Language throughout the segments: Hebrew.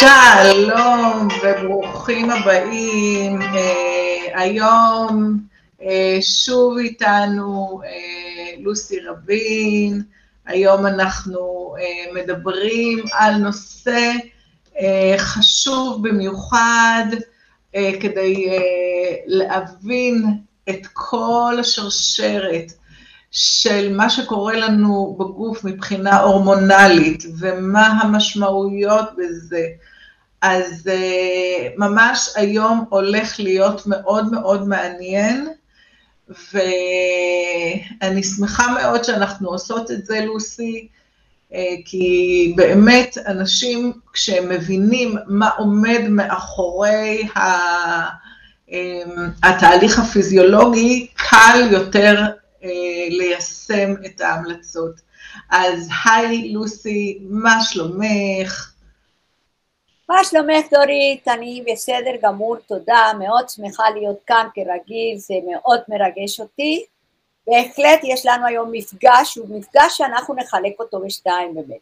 שלום וברוכים הבאים. Uh, היום uh, שוב איתנו uh, לוסי רבין. היום אנחנו מדברים על נושא חשוב במיוחד כדי להבין את כל השרשרת של מה שקורה לנו בגוף מבחינה הורמונלית ומה המשמעויות בזה. אז uh, ממש היום הולך להיות מאוד מאוד מעניין, ואני שמחה מאוד שאנחנו עושות את זה, לוסי, uh, כי באמת אנשים, כשהם מבינים מה עומד מאחורי ה... um, התהליך הפיזיולוגי, קל יותר אה, ליישם את ההמלצות. אז היי לוסי, מה שלומך? מה שלומך דורית? אני בסדר גמור, תודה, מאוד שמחה להיות כאן כרגיל, זה מאוד מרגש אותי. בהחלט יש לנו היום מפגש, הוא מפגש שאנחנו נחלק אותו בשתיים באמת.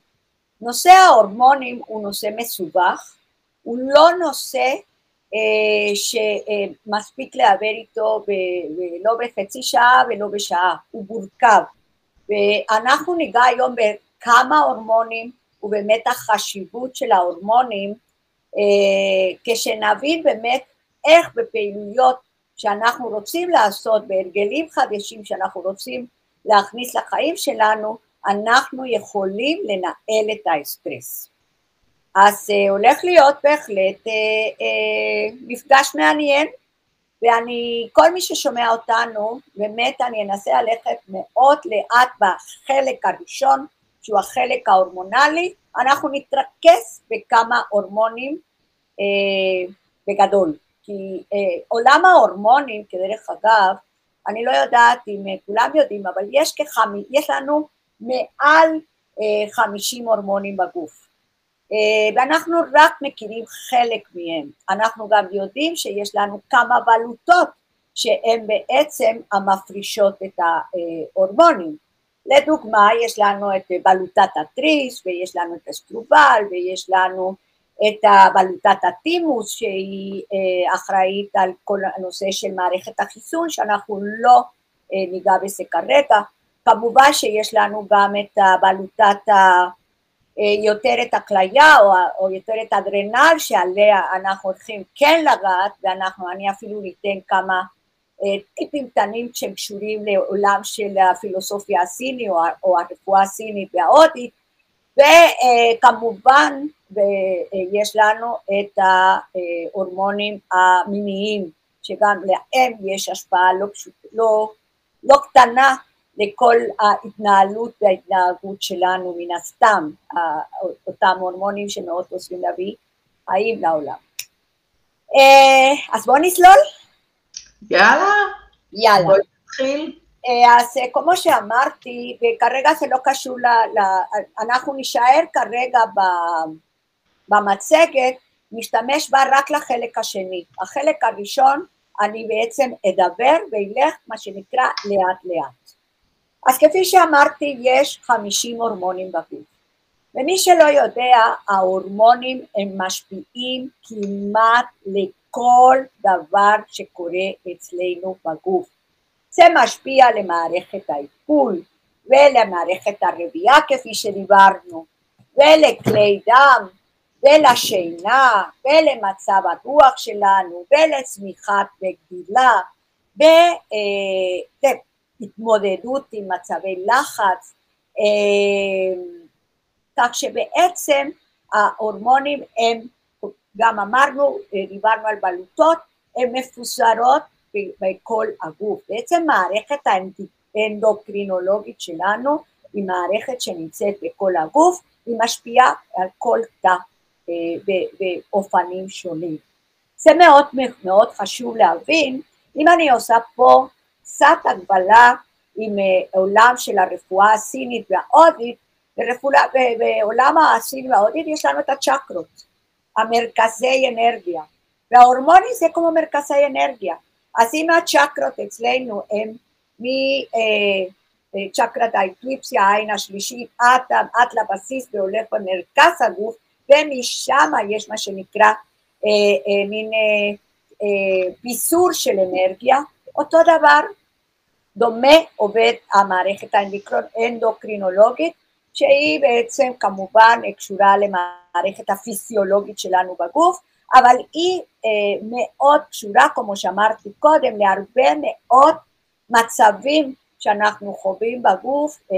נושא ההורמונים הוא נושא מסובך, הוא לא נושא שמספיק להעבר איתו לא בחצי שעה ולא בשעה, הוא מורכב. ואנחנו ניגע היום בכמה הורמונים ובאמת החשיבות של ההורמונים, אה, כשנבין באמת איך בפעילויות שאנחנו רוצים לעשות, בהרגלים חדשים שאנחנו רוצים להכניס לחיים שלנו, אנחנו יכולים לנהל את האסטרס. אז uh, הולך להיות בהחלט uh, uh, מפגש מעניין, ואני, כל מי ששומע אותנו, באמת אני אנסה ללכת מאוד לאט בחלק הראשון, שהוא החלק ההורמונלי, אנחנו נתרכז בכמה הורמונים uh, בגדול, כי uh, עולם ההורמונים, כדרך אגב, אני לא יודעת אם כולם יודעים, אבל יש, כחמ... יש לנו מעל uh, 50 הורמונים בגוף. אה, ואנחנו רק מכירים חלק מהם. אנחנו גם יודעים שיש לנו כמה בלוטות שהן בעצם המפרישות את ההורמונים. לדוגמה, יש לנו את בלוטת התריס, ויש לנו את אסטרובל, ויש לנו את בלוטת הטימוס, שהיא אה, אחראית על כל הנושא של מערכת החיסון, שאנחנו לא אה, ניגע בזה כרגע. כמובן שיש לנו גם את בלוטת יותר את הכליה או, או יותר את האדרנל שעליה אנחנו הולכים כן לגעת ואנחנו, אני אפילו ניתן כמה אה, טיפים קטנים שהם קשורים לעולם של הפילוסופיה הסינית או, או הרפואה הסינית וההודית וכמובן יש לנו את ההורמונים המיניים שגם להם יש השפעה לא, פשוט, לא, לא קטנה לכל ההתנהלות וההתנהגות שלנו מן הסתם, אותם הורמונים שמאוד עוזרים להביא חיים לעולם. אה, אז בואו נסלול. יאללה. יאללה. בואי נתחיל. אה, אז אה, כמו שאמרתי, וכרגע זה לא קשור, ל, ל, אנחנו נישאר כרגע במצגת, נשתמש בה רק לחלק השני. החלק הראשון, אני בעצם אדבר וילך מה שנקרא לאט לאט. אז כפי שאמרתי, יש 50 הורמונים בגוף. ומי שלא יודע, ההורמונים הם משפיעים כמעט לכל דבר שקורה אצלנו בגוף. זה משפיע למערכת העיכול ולמערכת הרבייה כפי שדיברנו, ולכלי דם, ולשינה, ולמצב הרוח שלנו, ולצמיחת וגדילה, התמודדות עם מצבי לחץ, אה, כך שבעצם ההורמונים הם, גם אמרנו, דיברנו על בלוטות, הן מפוזרות בכל הגוף. בעצם מערכת האנדוקרינולוגית שלנו היא מערכת שנמצאת בכל הגוף, היא משפיעה על כל תא אה, באופנים שונים. זה מאוד מאוד חשוב להבין, אם אני עושה פה קצת הגבלה עם אה, עולם של הרפואה הסינית וההודית, בעולם הסיני וההודית יש לנו את הצ'קרות, המרכזי אנרגיה, וההורמונים זה כמו מרכזי אנרגיה, אז אם הצ'קרות אצלנו הם מצ'קרת אה, אה, האקליפסיה, העין השלישית, עד, עד לבסיס והולך במרכז הגוף, ומשם יש מה שנקרא אה, אה, מין אה, אה, פיסור של אנרגיה, אותו דבר, דומה עובד המערכת האנדוקרינולוגית, שהיא בעצם כמובן קשורה למערכת הפיסיולוגית שלנו בגוף, אבל היא אה, מאוד קשורה, כמו שאמרתי קודם, להרבה מאוד מצבים שאנחנו חווים בגוף, אה,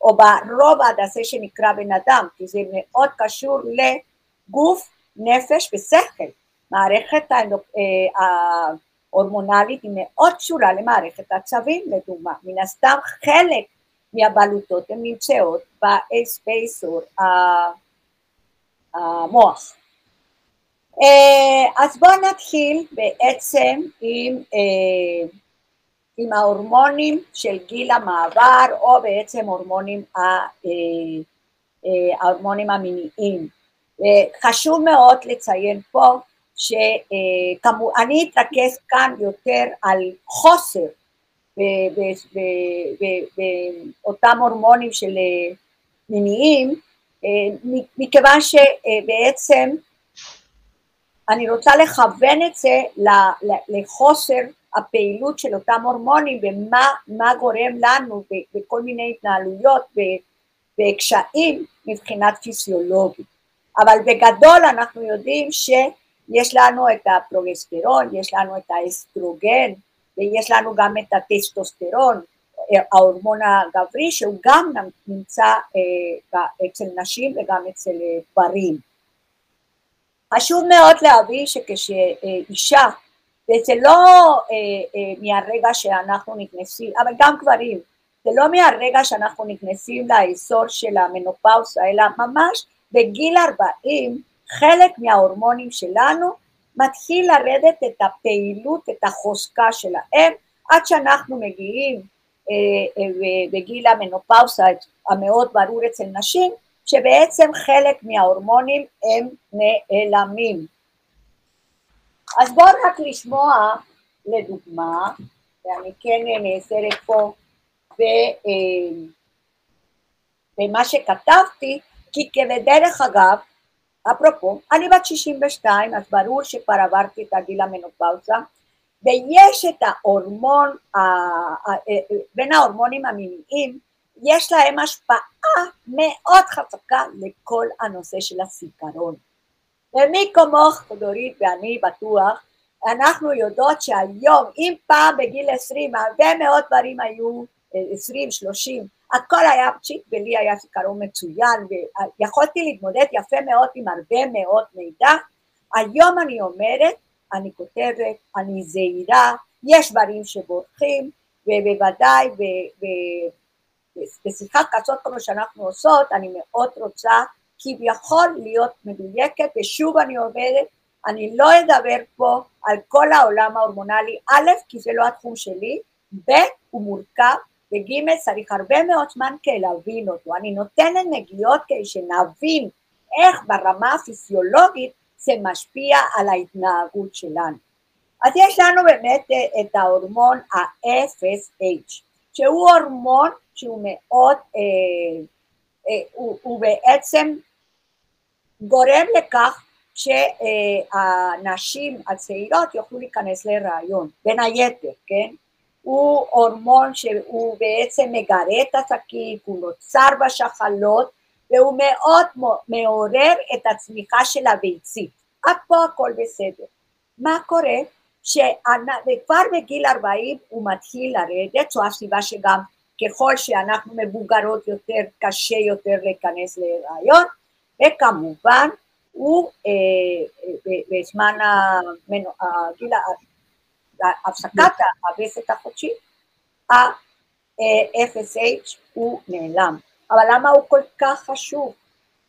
או ברובד הזה שנקרא בן אדם, כי זה מאוד קשור לגוף, נפש ושכל. מערכת אה, ההורמונלית היא מאוד קשורה למערכת הצווים, לדוגמה. מן הסתם חלק מהבלוטות הן נמצאות באזור המוח. אה, אז בואו נתחיל בעצם עם, אה, עם ההורמונים של גיל המעבר, או בעצם הורמונים, אה, ההורמונים המיניים. חשוב מאוד לציין פה שאני אתרכז כאן יותר על חוסר באותם הורמונים של מיניים, מכיוון שבעצם אני רוצה לכוון את זה לחוסר הפעילות של אותם הורמונים ומה גורם לנו בכל מיני התנהלויות וקשיים מבחינת פיזיולוגית. אבל בגדול אנחנו יודעים שיש לנו את הפרוגסטרון, יש לנו את האסטרוגן ויש לנו גם את הטסטוסטרון, ההורמון הגברי שהוא גם נמצא אה, אצל נשים וגם אצל גברים. חשוב מאוד להבין שכשאישה, וזה לא אה, אה, מהרגע שאנחנו נכנסים, אבל גם גברים, זה לא מהרגע שאנחנו נכנסים לאזור של המנופאוסה, אלא ממש בגיל 40 חלק מההורמונים שלנו מתחיל לרדת את הפעילות, את החוזקה שלהם, עד שאנחנו מגיעים אה, אה, בגיל המנופאוסה המאוד ברור אצל נשים, שבעצם חלק מההורמונים הם נעלמים. אז בואו רק לשמוע לדוגמה, ואני כן נעזרת פה במה שכתבתי, כי כבדרך אגב, אפרופו, אני בת 62, אז ברור שכבר עברתי את הגיל המנופאוזה, ויש את ההורמון, בין ההורמונים המיניים, יש להם השפעה מאוד חזקה לכל הנושא של הזיכרון. ומי כמוך, דורית ואני בטוח, אנחנו יודעות שהיום, אם פעם בגיל עשרים הרבה מאוד דברים היו עשרים, שלושים, הכל היה פשיט ולי היה זיכרון מצוין ויכולתי להתמודד יפה מאוד עם הרבה מאוד מידע. היום אני אומרת, אני כותבת, אני זהירה, יש דברים שבורחים ובוודאי בשיחה כזאת כמו שאנחנו עושות, אני מאוד רוצה כביכול להיות מדויקת, ושוב אני אומרת, אני לא אדבר פה על כל העולם ההורמונלי, א', כי זה לא התחום שלי, ב', הוא מורכב, וג', צריך הרבה מאוד זמן כדי להבין אותו. אני נותנת נגיעות כדי שנבין איך ברמה הפיזיולוגית זה משפיע על ההתנהגות שלנו. אז יש לנו באמת את ההורמון ה-FSH, שהוא הורמון שהוא מאוד, אה, אה, הוא, הוא בעצם גורם לכך שהנשים הצעירות יוכלו להיכנס להיריון, בין היתר, כן? הוא הורמון שהוא בעצם מגרה את השקית, הוא נוצר בשחלות והוא מאוד מעורר את הצמיחה של הביצית. עד פה הכל בסדר. מה קורה? שכבר בגיל 40 הוא מתחיל לרדת, זו הסיבה שגם ככל שאנחנו מבוגרות יותר, קשה יותר להיכנס להיריון, וכמובן הוא אה, בזמן הגיל, הפסקת הווסת החודשית, ה-FSH הוא נעלם. אבל למה הוא כל כך חשוב?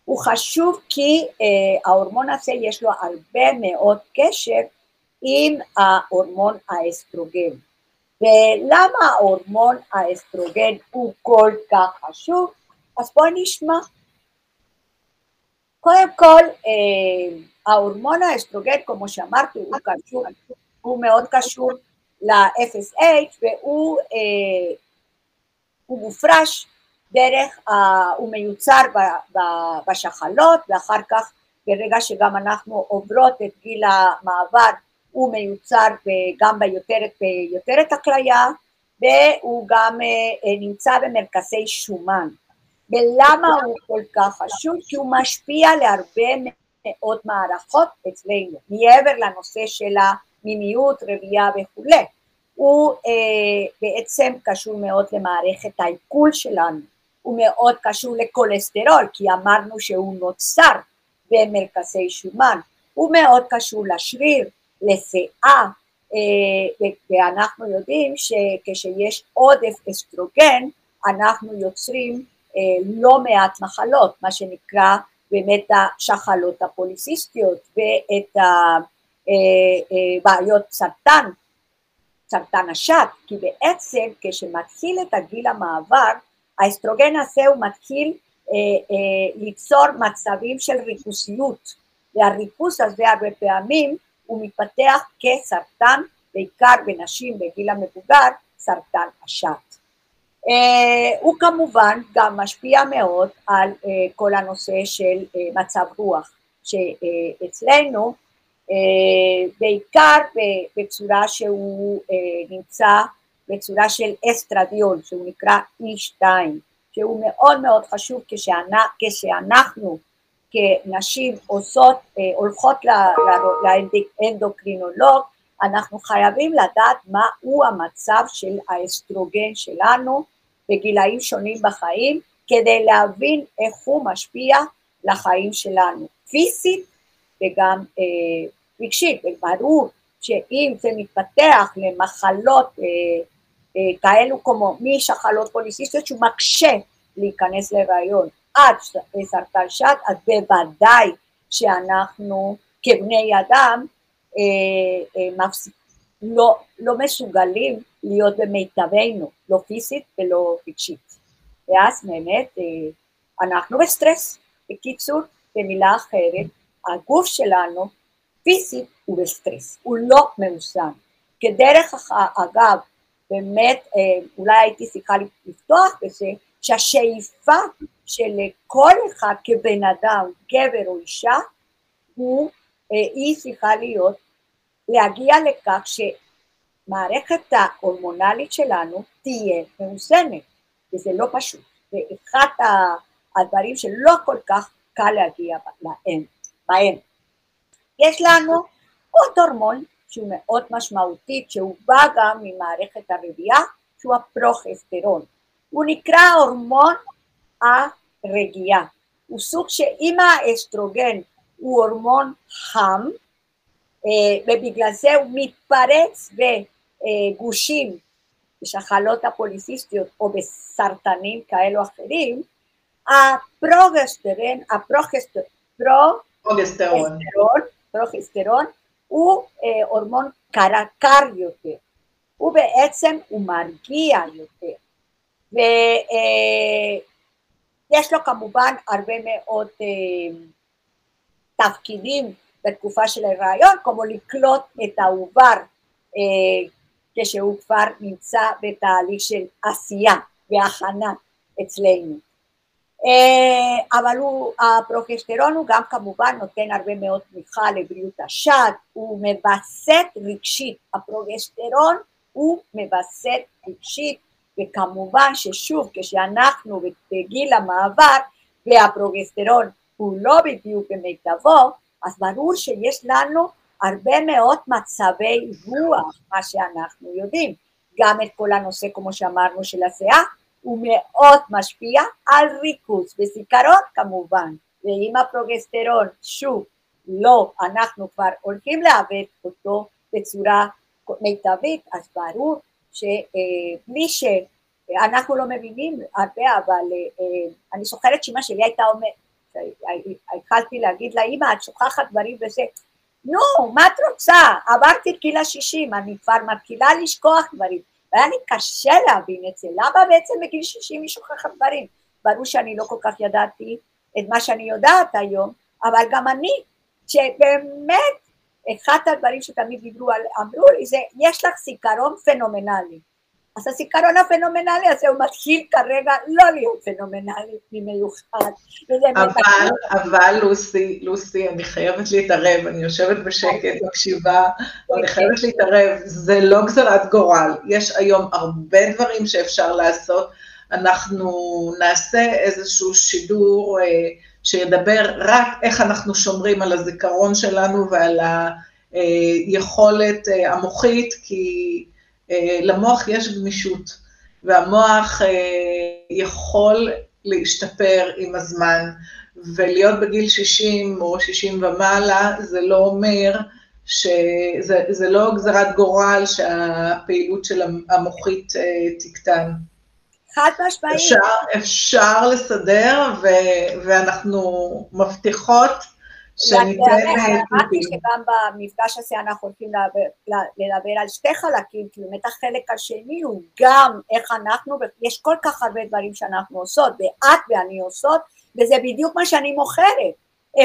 הוא חשוב כי אה, ההורמון הזה יש לו הרבה מאוד קשר עם ההורמון האסטרוגן. ולמה ההורמון האסטרוגן הוא כל כך חשוב? אז בואו נשמע. קודם כל, אה, ההורמון האסטרוגן, כמו שאמרתי, הוא, קשור, הוא מאוד קשור ל-FSH והוא אה, מופרש דרך, uh, הוא מיוצר ב, ב, בשחלות ואחר כך ברגע שגם אנחנו עוברות את גיל המעבר הוא מיוצר גם ביותרת, ביותרת הכליה והוא גם uh, נמצא במרכזי שומן. ולמה הוא כל כך חשוב? כי הוא משפיע להרבה מאוד מערכות אצלנו, מעבר לנושא של המיניות, רבייה וכולי. הוא אה, בעצם קשור מאוד למערכת העיכול שלנו, הוא מאוד קשור לכולסטרול, כי אמרנו שהוא נוצר במרכזי שומן, הוא מאוד קשור לשריר, לשיער, אה, ואנחנו יודעים שכשיש עודף אסטרוגן, אנחנו יוצרים אה, לא מעט מחלות, מה שנקרא באמת השחלות הפוליסיסטיות ואת הבעיות אה, סרטן, סרטן השד, כי בעצם כשמתחיל את הגיל המעבר, האסטרוגן הזה הוא מתחיל אה, אה, ליצור מצבים של ריכוזיות, והריכוז הזה הרבה פעמים הוא מתפתח כסרטן, בעיקר בנשים בגיל המבוגר, סרטן השד. Uh, הוא כמובן גם משפיע מאוד על uh, כל הנושא של uh, מצב רוח שאצלנו uh, בעיקר בצורה שהוא uh, נמצא בצורה של אסטרדיול שהוא נקרא E2 שהוא מאוד מאוד חשוב כשאנ... כשאנחנו כנשים עושות, uh, הולכות לאנדוקרינולוג אנחנו חייבים לדעת מהו המצב של האסטרוגן שלנו בגילאים שונים בחיים, כדי להבין איך הוא משפיע לחיים שלנו, פיזית וגם אה, רגשית, וברור שאם זה מתפתח למחלות אה, אה, כאלו כמו משחלות פוליסיסטיות שהוא מקשה להיכנס להיריון עד סרטן שד, אז בוודאי שאנחנו כבני אדם אה, אה, מפסיק, לא, לא מסוגלים להיות במיטבנו, לא פיזית ולא רגשית. ואז באמת אה, אנחנו בסטרס. בקיצור, במילה אחרת, הגוף שלנו פיזית הוא בסטרס, הוא לא מאוזן. כדרך אגב, באמת, אולי הייתי צריכה לפתוח בזה, שהשאיפה של כל אחד כבן אדם, גבר או אישה, הוא היא צריכה להיות להגיע לכך שמערכת ההורמונלית שלנו תהיה מאוזנת, וזה לא פשוט. זה אחד הדברים שלא כל כך קל להגיע להם, בהם. יש לנו עוד הורמון שהוא מאוד משמעותי, שהוא בא גם ממערכת הרבייה, שהוא הפרוכסטרון. הוא נקרא הורמון הרגיעה. הוא סוג שאם האסטרוגן הוא הורמון חם, אה, ובגלל זה הוא מתפרץ בגושים, בשחלות הפוליסיסטיות או בסרטנים כאלו אחרים, הפרוגסטרון, הפרוגסטרון, פרוגסטרון הוא אה, הורמון קר יותר, הוא בעצם, הוא מרגיע יותר, ויש אה, לו כמובן הרבה מאוד תפקידים בתקופה של הרעיון, כמו לקלוט את העובר אה, כשהוא כבר נמצא בתהליך של עשייה והכנה אצלנו. אה, אבל הוא, הפרוגסטרון הוא גם כמובן נותן הרבה מאוד תמיכה לבריאות השד, הוא מווסת רגשית, הפרוגסטרון הוא מווסת רגשית וכמובן ששוב כשאנחנו בגיל המעבר והפרוגסטרון הוא לא בדיוק במיטבו, אז ברור שיש לנו הרבה מאוד מצבי רוח, מה שאנחנו יודעים. גם את כל הנושא, כמו שאמרנו, של השיער, הוא מאוד משפיע על ריכוז וזיכרון כמובן, ואם הפרוגסטרון, שוב, לא, אנחנו כבר הולכים לאבד אותו בצורה מיטבית, אז ברור שבלי שאנחנו לא מבינים הרבה, אבל אה, אני זוכרת שאמא שלי הייתה אומרת, התחלתי להגיד לה, אמא, את שוכחת דברים וזה, נו, מה את רוצה? עברתי את גיל השישים, אני כבר מתחילה לשכוח דברים. והיה לי קשה להבין את זה, למה בעצם בגיל שישים היא שוכחת דברים? ברור שאני לא כל כך ידעתי את מה שאני יודעת היום, אבל גם אני, שבאמת, אחד הדברים שתמיד דיברו, אמרו לי, זה, יש לך זיכרון פנומנלי. אז הזיכרון הפנומנלי הזה הוא מתחיל כרגע לא להיות פנומנלי במיוחד. אבל, אבל לוסי, לוסי, אני חייבת להתערב, אני יושבת בשקט, מקשיבה, אני חייבת להתערב, זה לא גזרת גורל, יש היום הרבה דברים שאפשר לעשות, אנחנו נעשה איזשהו שידור אה, שידבר רק איך אנחנו שומרים על הזיכרון שלנו ועל היכולת אה, המוחית, כי אה, למוח יש גמישות, והמוח אה, יכול להשתפר עם הזמן, ולהיות בגיל 60 או 60 ומעלה, זה לא אומר שזה לא גזרת גורל שהפעילות של המוחית תקטן. חד משמעית. אפשר, אפשר לסדר, ו, ואנחנו מבטיחות. אמרתי שגם במפגש הזה אנחנו הולכים לדבר על שתי חלקים, כי באמת החלק השני הוא גם איך אנחנו, יש כל כך הרבה דברים שאנחנו עושות, ואת ואני עושות, וזה בדיוק מה שאני מוכרת.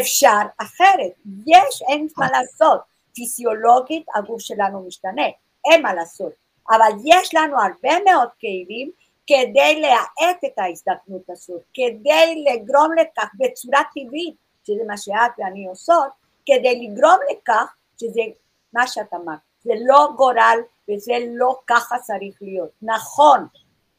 אפשר אחרת, יש, אין מה לעשות. פיזיולוגית הגוף שלנו משתנה, אין מה לעשות. אבל יש לנו הרבה מאוד כלים כדי להאט את ההזדקנות הזאת, כדי לגרום לכך בצורה טבעית, שזה מה שאת ואני עושות, כדי לגרום לכך שזה מה שאת אמרת, זה לא גורל וזה לא ככה צריך להיות. נכון,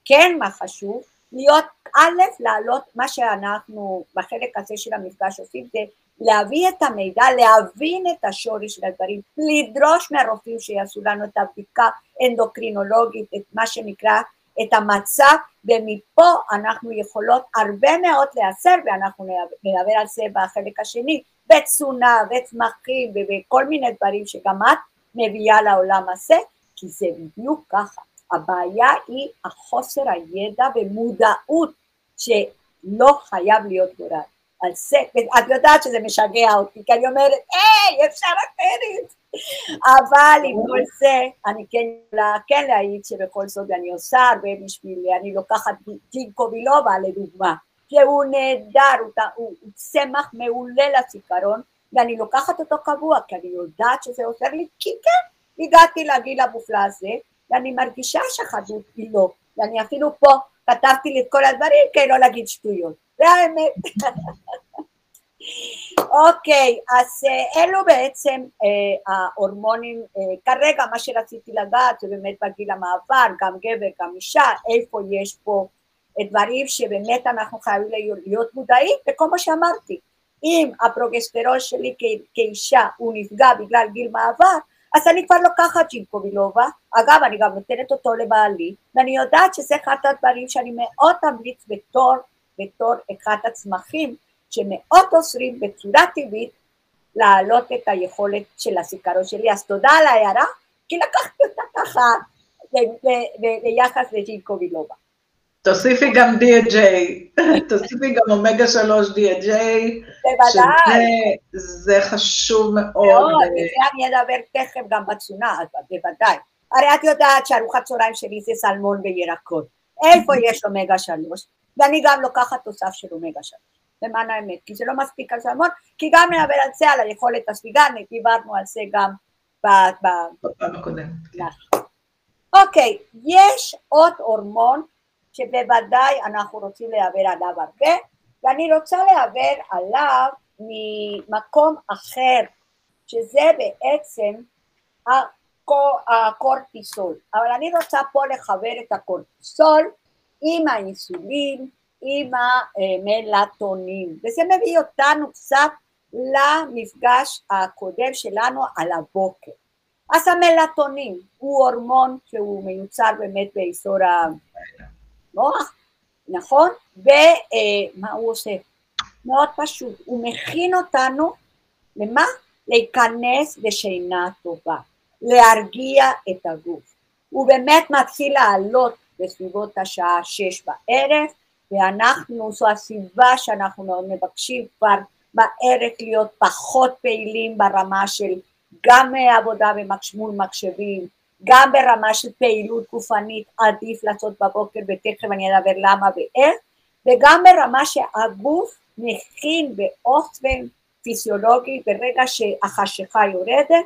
כן מה חשוב, להיות א', להעלות מה שאנחנו בחלק הזה של המפגש עושים, זה להביא את המידע, להבין את השורש של הדברים, לדרוש מהרופאים שיעשו לנו את הבדיקה אנדוקרינולוגית, את מה שנקרא את המצב, ומפה אנחנו יכולות הרבה מאוד להסר, ואנחנו נדבר על זה בחלק השני, בתזונה וצמחים וכל מיני דברים שגם את מביאה לעולם הזה, כי זה בדיוק ככה. הבעיה היא החוסר הידע ומודעות שלא חייב להיות גורל. על זה, את יודעת שזה משגע אותי, כי אני אומרת, היי, אפשר אחרת. אבל עם כל זה, אני כן יכולה כן להעיד שבכל זאת אני עושה הרבה בשביל, אני לוקחת ג'ינקו וילובה לדוגמה, שהוא נהדר, הוא, הוא, הוא צמח מעולה לזיכרון, ואני לוקחת אותו קבוע, כי אני יודעת שזה עוזר לי, כי כן, הגעתי לגיל המופלא הזה, ואני מרגישה שחדות היא לא, ואני אפילו פה כתבתי לי את כל הדברים כדי לא להגיד שטויות, זה האמת. אוקיי, אז אה, אלו בעצם אה, ההורמונים, אה, כרגע מה שרציתי לגעת זה באמת בגיל המעבר, גם גבר, גם אישה, איפה יש פה דברים שבאמת אנחנו חייבים להיות מודעים, וכל מה שאמרתי, אם הפרוגסטרון שלי כאישה הוא נפגע בגלל גיל מעבר, אז אני כבר לוקחת ג'ינקו בילובה, אגב אני גם נותנת אותו לבעלי, ואני יודעת שזה אחד הדברים שאני מאוד אמליץ בתור, בתור אחד הצמחים שמאוד עוזרים בצורה טבעית להעלות את היכולת של הזיכרון שלי. אז תודה על ההערה, כי לקחתי אותה ככה ביחס לג'ינקו וילובה. תוסיפי גם DHA, תוסיפי גם אומגה 3 DHA, בוודאי. שזה חשוב מאוד. מאוד, וזה אני אדבר תכף גם בתזונה, בוודאי. הרי את יודעת שארוחת צהריים שלי זה סלמון וירקות. איפה יש אומגה 3? ואני גם לוקחת תוסף של אומגה 3. למען האמת, כי זה לא מספיק על סלמון, כי גם נדבר על זה, על היכולת הספיגה, דיברנו על זה גם בפעם הקודמת. נכון. אוקיי, יש עוד הורמון שבוודאי אנחנו רוצים לדבר עליו הרבה, ואני רוצה לדבר עליו ממקום אחר, שזה בעצם הקורטיסול. אבל אני רוצה פה לחבר את הקורטיסול עם האינסולין, עם המלטונין, וזה מביא אותנו קצת למפגש הקודם שלנו על הבוקר. אז המלטונין הוא הורמון שהוא מיוצר באמת באזור המוח, נכון? ומה הוא עושה? מאוד פשוט, הוא מכין אותנו למה? להיכנס לשינה טובה, להרגיע את הגוף. הוא באמת מתחיל לעלות בסביבות השעה שש בערב, ואנחנו, זו הסיבה שאנחנו מאוד מבקשים כבר בערב להיות פחות פעילים ברמה של גם עבודה מול מחשבים, גם ברמה של פעילות גופנית עדיף לעשות בבוקר ותכף אני אדבר למה ואיך, וגם ברמה שהגוף מכין באופן פיזיולוגי ברגע שהחשיכה יורדת,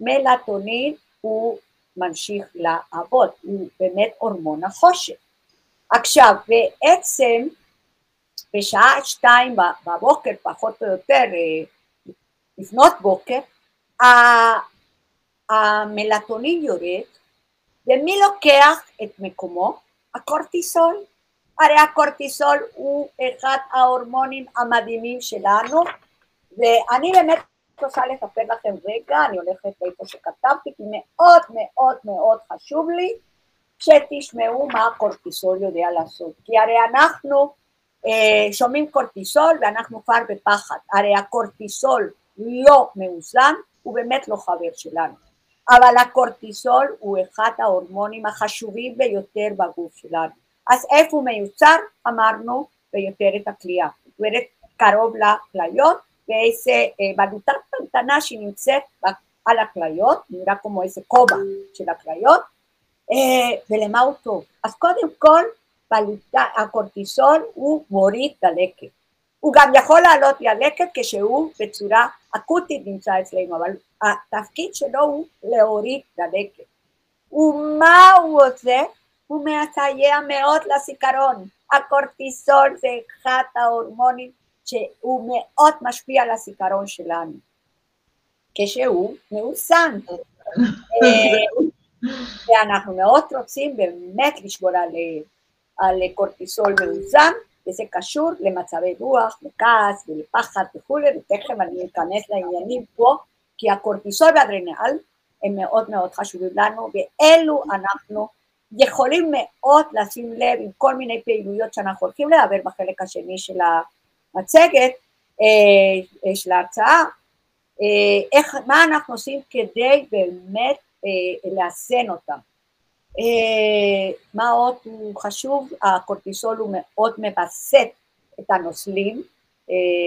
המלטונין הוא ממשיך לעבוד, הוא באמת הורמון החושך. עכשיו, בעצם בשעה שתיים בבוקר, פחות או יותר, אה, לפנות בוקר, המלטונין יורד, ומי לוקח את מקומו? הקורטיסול. הרי הקורטיסול הוא אחד ההורמונים המדהימים שלנו, ואני באמת רוצה לספר לכם רגע, אני הולכת לאיפה שכתבתי, כי מאוד מאוד מאוד חשוב לי שתשמעו מה הקורטיסול יודע לעשות, כי הרי אנחנו אה, שומעים קורטיסול ואנחנו כבר בפחד, הרי הקורטיסול לא מאוזן, הוא באמת לא חבר שלנו, אבל הקורטיסול הוא אחד ההורמונים החשובים ביותר בגוף שלנו, אז איפה הוא מיוצר? אמרנו ביותרת הכלייה, זאת אומרת קרוב לכליות ואיזה אה, בלוטה קטנטנה שנמצאת על הכליות, נראה כמו איזה כובע של הכליות, ולמה הוא טוב? אז קודם כל בלוטה, הקורטיסול הוא מוריד דלקת, הוא גם יכול לעלות דלקת כשהוא בצורה אקוטית נמצא אצלנו, אבל התפקיד שלו הוא להוריד דלקת. ומה הוא עושה? הוא מסייע מאוד לזיכרון. הקורטיסול זה אחד ההורמונים שהוא מאוד משפיע על הזיכרון שלנו, כשהוא מאוזן. אה, ואנחנו מאוד רוצים באמת לשמור על, על קורטיסול מאוזן, וזה קשור למצבי רוח, לכעס ולפחד וכולי, ותכף אני אכנס לעניינים פה, כי הקורטיסול והאדרנל הם מאוד מאוד חשובים לנו, ואלו אנחנו יכולים מאוד לשים לב עם כל מיני פעילויות שאנחנו הולכים להעביר בחלק השני של המצגת, אה, של ההרצאה, אה, איך, מה אנחנו עושים כדי באמת אה, לאזן אותם. מה עוד הוא חשוב? הקורטיסול הוא מאוד מווסת את הנוזלים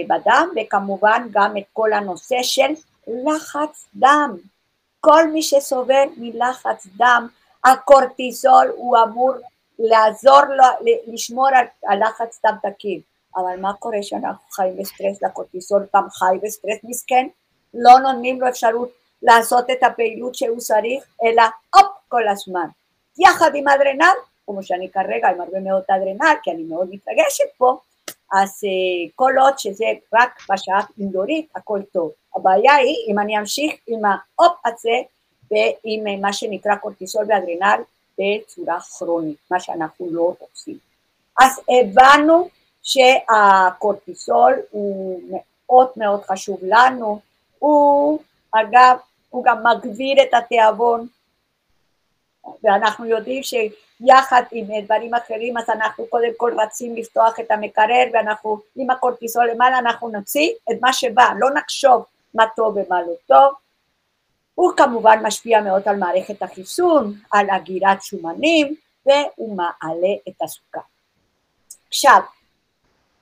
בדם, וכמובן גם את כל הנושא של לחץ דם. כל מי שסובל מלחץ דם, הקורטיזול הוא אמור לעזור לו לשמור על, על לחץ דם תקין. אבל מה קורה כשאנחנו חיים בסטרס, הקורטיזול פעם חי בסטרס מסכן, לא נותנים לו אפשרות לעשות את הפעילות שהוא צריך, אלא הופ כל הזמן. יחד עם אדרנל, כמו שאני כרגע עם הרבה מאוד אדרנל, כי אני מאוד מתרגשת פה, אז uh, כל עוד שזה רק בשעה אינדורית, הכל טוב. הבעיה היא אם אני אמשיך עם ההופ הזה ועם uh, מה שנקרא קורטיסול ואדרנל בצורה כרונית, מה שאנחנו לא רוצים. אז הבנו שהקורטיסול הוא מאוד מאוד חשוב לנו, הוא אגב, הוא גם מגביר את התיאבון, ואנחנו יודעים שיחד עם דברים אחרים אז אנחנו קודם כל רצים לפתוח את המקרר ואנחנו עם הקורטיסול למעלה אנחנו נוציא את מה שבא, לא נחשוב מה טוב ומה לא טוב. הוא כמובן משפיע מאוד על מערכת החיסון, על הגירת שומנים והוא מעלה את הסוכר. עכשיו,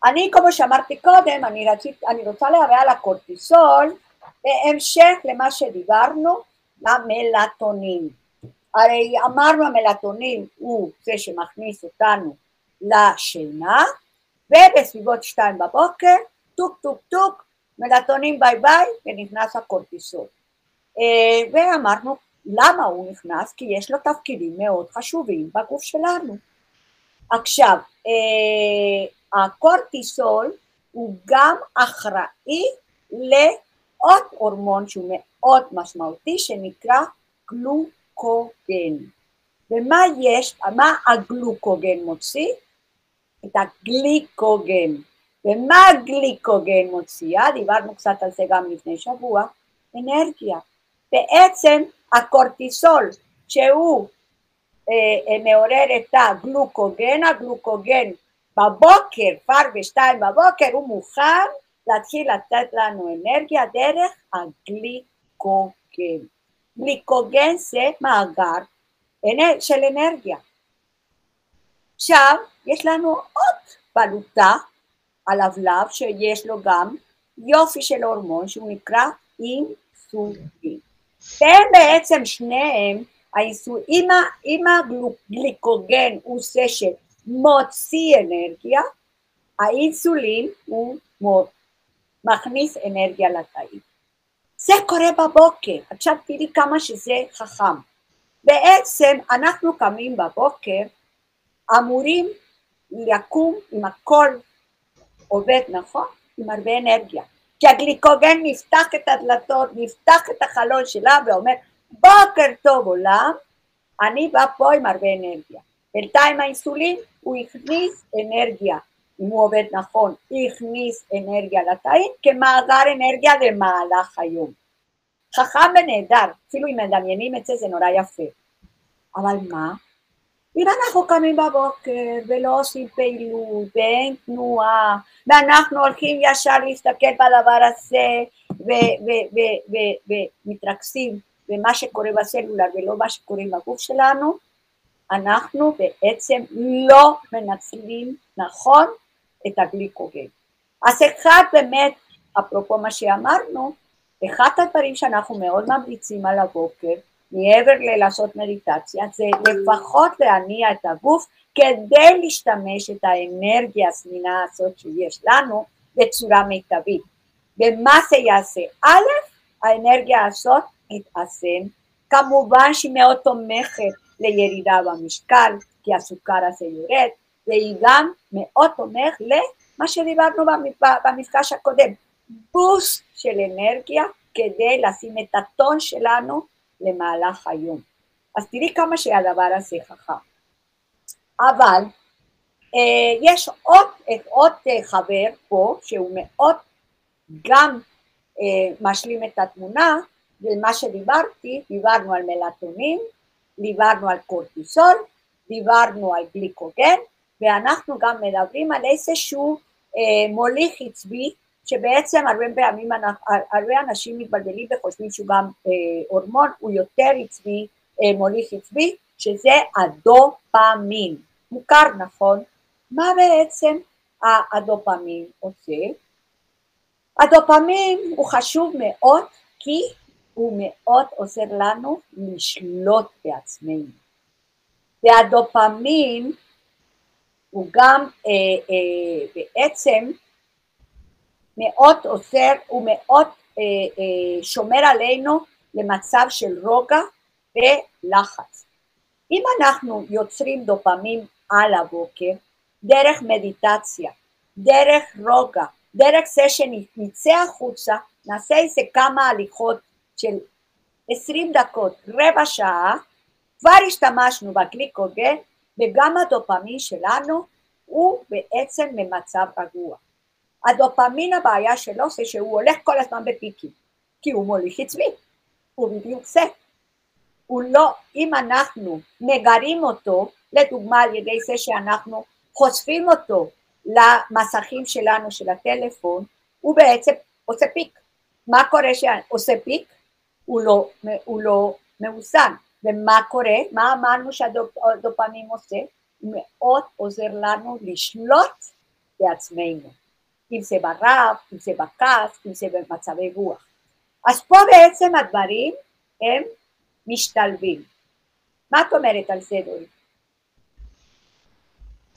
אני, כמו שאמרתי קודם, אני, רצית, אני רוצה להראה על הקורטיסול בהמשך למה שדיברנו, למלטונין. הרי אמרנו המלטונין הוא זה שמכניס אותנו לשינה, ובסביבות שתיים בבוקר, טוק טוק טוק, מלטונין ביי ביי, ונכנס הקורטיזול. אה, ואמרנו למה הוא נכנס? כי יש לו תפקידים מאוד חשובים בגוף שלנו. עכשיו, אה, הקורטיזול הוא גם אחראי לעוד הורמון שהוא מאוד משמעותי שנקרא גלוקוגן. ומה יש, מה הגלוקוגן מוציא? את הגליקוגן. ומה הגליקוגן מוציאה? דיברנו קצת על זה גם לפני שבוע, אנרגיה. בעצם הקורטיסול שהוא אה, אה, מעורר את הגלוקוגן, הגלוקוגן בבוקר, כבר בשתיים בבוקר, הוא מוכן להתחיל לתת לנו אנרגיה דרך הגליקוגן. גליקוגן זה מאגר של אנרגיה. עכשיו, יש לנו עוד בלוטה על הבלב שיש לו גם יופי של הורמון שהוא נקרא אינסולין. והם בעצם שניהם, אם הגליקוגן הוא זה מוציא אנרגיה, האינסולין הוא מכניס אנרגיה לתאים. זה קורה בבוקר, עכשיו תראי כמה שזה חכם. בעצם אנחנו קמים בבוקר, אמורים לקום עם הכל עובד נכון, עם הרבה אנרגיה. כי הגליקוגן נפתח את הדלתות, נפתח את החלון שלה ואומר, בוקר טוב עולם, אני בא פה עם הרבה אנרגיה. בינתיים האינסולין, הוא הכניס אנרגיה, אם הוא עובד נכון, הכניס אנרגיה לתאים כמאגר אנרגיה למהלך היום. חכם ונהדר, אפילו אם מדמיינים את זה, זה נורא יפה. אבל מה? אם אנחנו קמים בבוקר ולא עושים פעילות ואין תנועה ואנחנו הולכים ישר להסתכל בדבר הזה ומתרכזים במה שקורה בסלולר ולא מה שקורה בגוף שלנו, אנחנו בעצם לא מנצלים נכון את הגליקוגן. אז אחד באמת, אפרופו מה שאמרנו, אחד הדברים שאנחנו מאוד ממליצים על הבוקר, מעבר ללעשות מדיטציה, זה לפחות להניע את הגוף כדי להשתמש את האנרגיה הזמינה הזאת שיש לנו בצורה מיטבית. ומה זה יעשה? א', האנרגיה הזאת תתאזן, כמובן שהיא מאוד תומכת לירידה במשקל, כי הסוכר הזה יורד, והיא גם מאוד תומך למה שדיברנו במפגש הקודם, בוסט של אנרגיה כדי לשים את הטון שלנו למהלך היום. אז תראי כמה שהדבר הזה חכם. אבל אה, יש עוד, עוד אה, חבר פה שהוא מאוד גם אה, משלים את התמונה, ומה שדיברתי, דיברנו על מלטונין, דיברנו על קורטיסול, דיברנו על גליקוגן, ואנחנו גם מדברים על איזשהו אה, מוליך עצבי, שבעצם הרבה פעמים הרבה אנשים מתבלבלים וחושבים שהוא גם אה, הורמון, הוא יותר עצבי, אה, מוליך עצבי, שזה הדופמין. מוכר נכון? מה בעצם הדופמין עושה? הדופמין הוא חשוב מאוד כי הוא מאוד עוזר לנו לשלוט בעצמנו. והדופמין הוא גם אה, אה, בעצם מאוד עוזר, הוא מאוד אה, אה, שומר עלינו למצב של רוגע ולחץ. אם אנחנו יוצרים דופמין על הבוקר, דרך מדיטציה, דרך רוגע, דרך זה שנצא החוצה, נעשה איזה כמה הליכות של עשרים דקות, רבע שעה, כבר השתמשנו בגליקוגן וגם הדופמין שלנו הוא בעצם במצב רגוע. הדופמין הבעיה שלו זה שהוא הולך כל הזמן בפיקים, כי הוא מוליך עצמי, הוא בדיוק זה. הוא לא, אם אנחנו מגרים אותו, לדוגמה על ידי זה שאנחנו חושפים אותו למסכים שלנו של הטלפון, הוא בעצם עושה פיק. מה קורה שעושה פיק? הוא לא, הוא לא מאוזן. ומה קורה? מה אמרנו שהדופמין עושה? הוא מאוד עוזר לנו לשלוט בעצמנו. אם זה ברעב, אם זה בכעס, אם זה במצבי רוח. אז פה בעצם הדברים הם משתלבים. מה את אומרת על זה, דורית?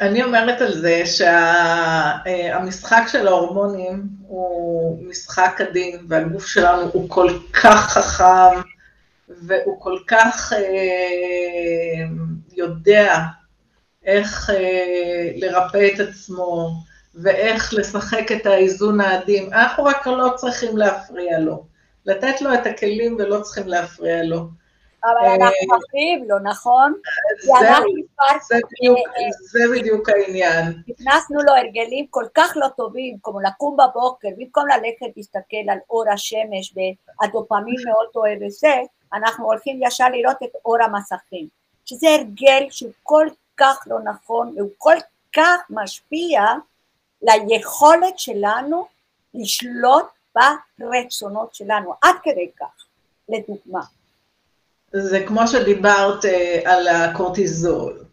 אני אומרת על זה שהמשחק של ההורמונים הוא משחק עדין, והגוף שלנו הוא כל כך חכם, והוא כל כך אה, יודע איך אה, לרפא את עצמו, ואיך לשחק את האיזון העדין. אנחנו רק לא צריכים להפריע לו. לתת לו את הכלים ולא צריכים להפריע לו. אבל אנחנו אה, מפריעים לו, נכון? זה בדיוק העניין. הכנסנו לו הרגלים כל כך לא טובים, כמו לקום בבוקר, במקום ללכת להסתכל על אור השמש והדופמין מאוד אוהב וזה, אנחנו הולכים ישר לראות את אור המסכים, שזה הרגל שהוא כל כך לא נכון והוא כל כך משפיע ליכולת שלנו לשלוט ברצונות שלנו, עד כדי כך, לדוגמה. זה כמו שדיברת אה, על הקורטיזול,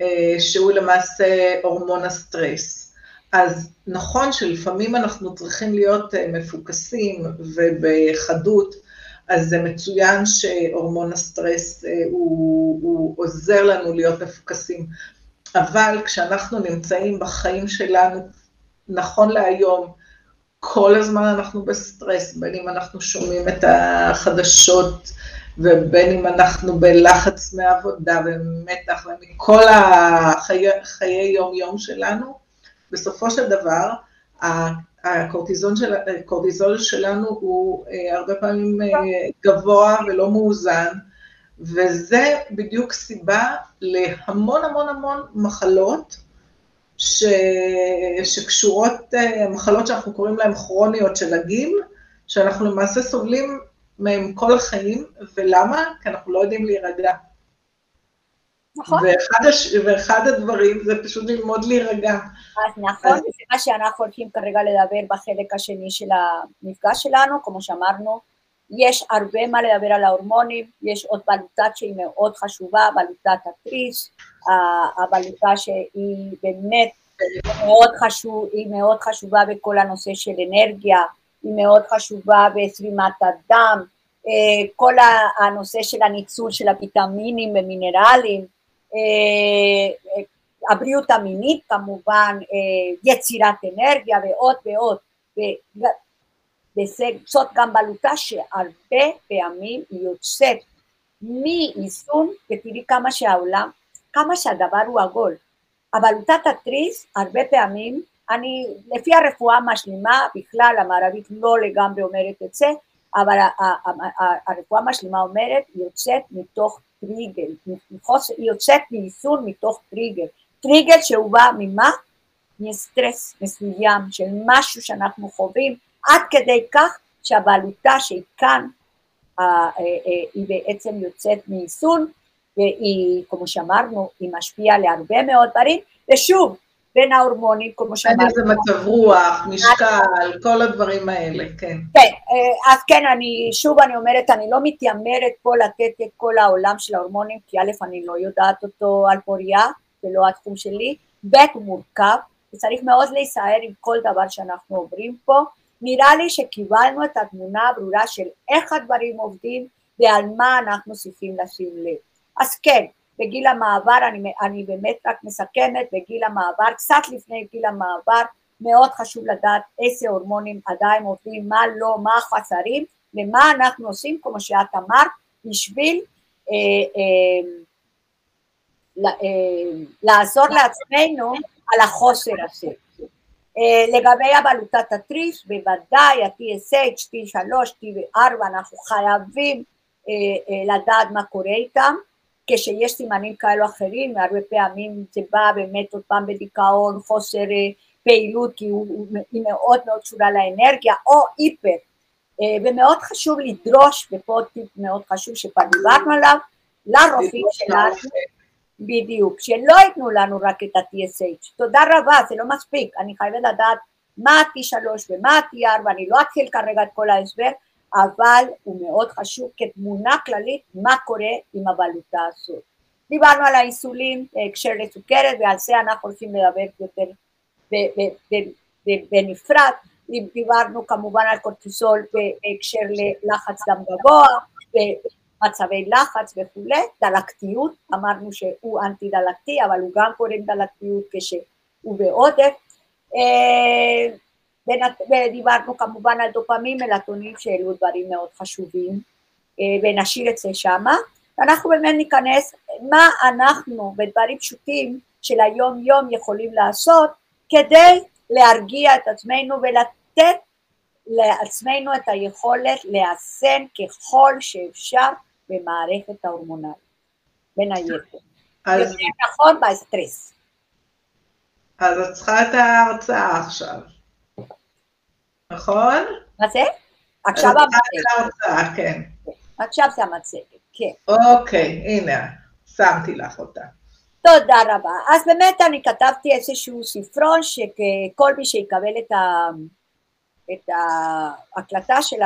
אה, שהוא למעשה הורמון הסטרס. אז נכון שלפעמים אנחנו צריכים להיות אה, מפוקסים ובחדות, אז זה מצוין שהורמון הסטרס הוא, הוא עוזר לנו להיות מפוקסים, אבל כשאנחנו נמצאים בחיים שלנו, נכון להיום, כל הזמן אנחנו בסטרס, בין אם אנחנו שומעים את החדשות ובין אם אנחנו בלחץ מעבודה ומתח ומכל החיי יום-יום שלנו, בסופו של דבר, הקורטיזול של, הקורטיזול שלנו הוא אה, הרבה פעמים אה, גבוה ולא מאוזן, וזה בדיוק סיבה להמון המון המון מחלות ש... שקשורות, אה, מחלות שאנחנו קוראים להן כרוניות של הגיל, שאנחנו למעשה סובלים מהם כל החיים, ולמה? כי אנחנו לא יודעים להירגע. נכון. ואחד, הש... ואחד הדברים זה פשוט ללמוד להירגע. אז נכון, אז... זה מה שאנחנו הולכים כרגע לדבר בחלק השני של המפגש שלנו, כמו שאמרנו, יש הרבה מה לדבר על ההורמונים, יש עוד בלוטת שהיא מאוד חשובה, בלוטת התריס, הבלוטה שהיא באמת מאוד, חשוב, היא מאוד חשובה בכל הנושא של אנרגיה, היא מאוד חשובה בזרימת הדם, אה, כל הנושא של הניצול של הוויטמינים ומינרלים, הבריאות המינית כמובן, אה, יצירת אנרגיה ועוד ועוד, וזאת גם בלוטה שהרבה פעמים יוצאת מאיזון, ותראי כמה שהעולם, כמה שהדבר הוא עגול. הבלוטת התריס הרבה פעמים, אני, לפי הרפואה המשלימה, בכלל המערבית לא לגמרי אומרת את זה, אבל הרפואה המשלימה אומרת, יוצאת מתוך טריגל, היא יוצאת מאיזון מתוך טריגל. טריגל שהוא בא ממה? מסטרס מסוים, של משהו שאנחנו חווים, עד כדי כך שהבעלותה שהיא כאן, היא בעצם יוצאת מיישום, והיא, כמו שאמרנו, היא משפיעה להרבה מאוד דברים, ושוב, בין ההורמונים, כמו שאמרנו. אין איזה מצב רוח, משקל, כל הדברים האלה, כן. כן, אה, אז כן, אני, שוב אני אומרת, אני לא מתיימרת פה לתת את כל העולם של ההורמונים, כי א', אני לא יודעת אותו על פוריה, זה לא התחום שלי, ב', הוא מורכב, וצריך מאוד להיזהר עם כל דבר שאנחנו עוברים פה, נראה לי שקיבלנו את התמונה הברורה של איך הדברים עובדים ועל מה אנחנו צריכים לשים לב. אז כן, בגיל המעבר, אני, אני באמת רק מסכמת, בגיל המעבר, קצת לפני גיל המעבר, מאוד חשוב לדעת איזה הורמונים עדיין עובדים, מה לא, מה החסרים, ומה אנחנו עושים, כמו שאת אמרת, בשביל אה, אה, אה, לעזור לעצמנו על החוסר הזה. אה, לגבי הבלוטת התריס, בוודאי ה-TSH, T3, T4, אנחנו חייבים אה, אה, לדעת מה קורה איתם, כשיש סימנים כאלו אחרים, הרבה פעמים זה בא באמת עוד פעם בדיכאון, חוסר פעילות, כי הוא, היא מאוד מאוד קשורה לאנרגיה, או היפר. ומאוד חשוב לדרוש, ופה טיפ מאוד חשוב שכבר דיברנו עליו, לרופאים שלנו, בדיוק, שלא ייתנו לנו רק את ה-TSH. תודה רבה, זה לא מספיק, אני חייבת לדעת מה ה-T3 ומה ה-T4, אני לא אתחיל כרגע את כל ההסבר, אבל הוא מאוד חשוב כתמונה כללית מה קורה עם הבלוטה הזאת. דיברנו על האינסולין בהקשר לסוכרת ועל זה אנחנו הולכים לדבר יותר בנפרד, דיברנו כמובן על קורטיסול בהקשר ללחץ דם גבוה, מצבי לחץ וכולי, דלקתיות, אמרנו שהוא אנטי דלקתי, אבל הוא גם קוראים דלקתיות כשהוא בעודף, אה, ודיברנו כמובן על דופמים, מלטונים שאלו דברים מאוד חשובים, אה, ונשאיר את זה שמה, ואנחנו באמת ניכנס מה אנחנו בדברים פשוטים של היום יום יכולים לעשות כדי להרגיע את עצמנו ולתת לעצמנו את היכולת לאזן ככל שאפשר במערכת ההורמונלית, בין היתר. אז... יותר נכון בסטרס. אז את צריכה את ההרצאה עכשיו, נכון? מה זה? עכשיו המצגת. כן. עכשיו זה המצגת, כן. אוקיי, הנה, שמתי לך אותה. תודה רבה. אז באמת אני כתבתי איזשהו ספרון שכל מי שיקבל את, ה, את ההקלטה של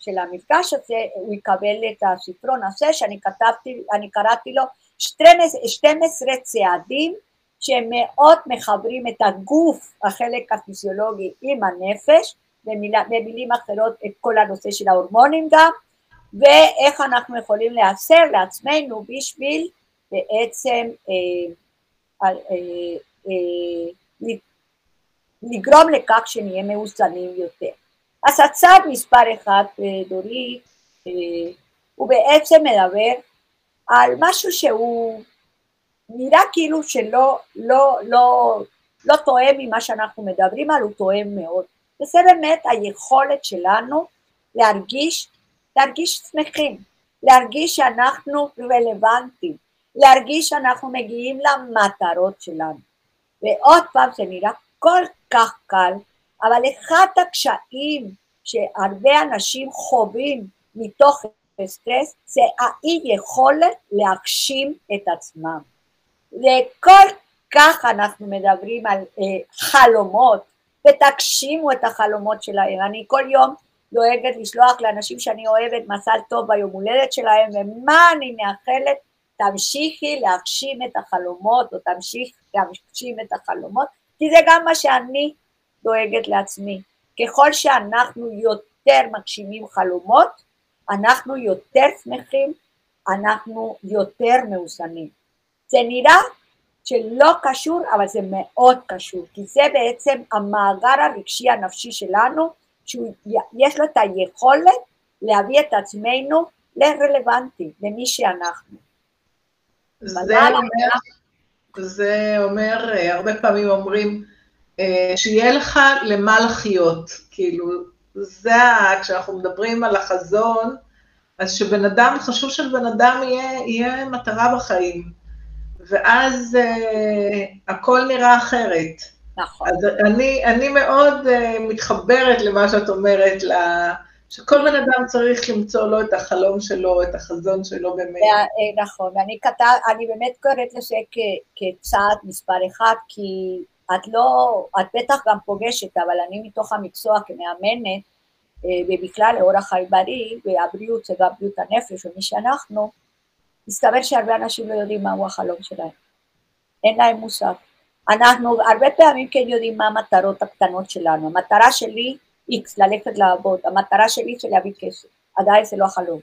של המפגש הזה, הוא יקבל את הספרון הזה שאני כתבתי, אני קראתי לו 12 צעדים שהם מאוד מחברים את הגוף, החלק הפיזיולוגי עם הנפש, במילים אחרות את כל הנושא של ההורמונים גם, ואיך אנחנו יכולים לייצר לעצמנו בשביל בעצם אה, אה, אה, לגרום לכך שנהיה מאוזנים יותר. אז הצעד מספר אחד, דורית, הוא בעצם מדבר על משהו שהוא נראה כאילו שלא לא, לא, לא תואם ממה שאנחנו מדברים על, הוא תואם מאוד. וזה באמת היכולת שלנו להרגיש, להרגיש שמחים, להרגיש שאנחנו רלוונטיים, להרגיש שאנחנו מגיעים למטרות שלנו. ועוד פעם, זה נראה כל כך קל, אבל אחד הקשיים שהרבה אנשים חווים מתוך סטרס זה האי יכולת להגשים את עצמם. וכל כך אנחנו מדברים על אה, חלומות, ותגשימו את החלומות שלהם. אני כל יום דואגת לשלוח לאנשים שאני אוהבת מזל טוב ביום הולדת שלהם, ומה אני מאחלת? תמשיכי להגשים את החלומות, או תמשיך להגשים את החלומות, כי זה גם מה שאני דואגת לעצמי. ככל שאנחנו יותר מגשימים חלומות, אנחנו יותר שמחים, אנחנו יותר מאוזנים. זה נראה שלא קשור, אבל זה מאוד קשור, כי זה בעצם המאגר הרגשי הנפשי שלנו, שיש לו את היכולת להביא את עצמנו לרלוונטי, למי שאנחנו. זה אומר, זה אומר, אה, הרבה פעמים אומרים, אה, שיהיה לך למה לחיות, כאילו, זה, כשאנחנו מדברים על החזון, אז שבן אדם, חשוב שלבן אדם יהיה, יהיה מטרה בחיים, ואז uh, הכל נראה אחרת. נכון. אז אני, אני מאוד uh, מתחברת למה שאת אומרת, לה, שכל בן אדם צריך למצוא לו את החלום שלו, את החזון שלו באמת. אה, נכון, ואני כתב, אני באמת קוראת לזה כצעד מספר אחד, כי את לא, את בטח גם פוגשת, אבל אני מתוך המקצוע כמאמנת, ובכלל לאורח חיים בריא, והבריאות זה גם בריאות הנפש, ומי שאנחנו, מסתבר שהרבה אנשים לא יודעים מהו החלום שלהם. אין להם מושג. אנחנו הרבה פעמים כן יודעים מה המטרות הקטנות שלנו. המטרה שלי, איקס, ללכת לעבוד, המטרה שלי זה להביא כסף. עדיין זה לא החלום.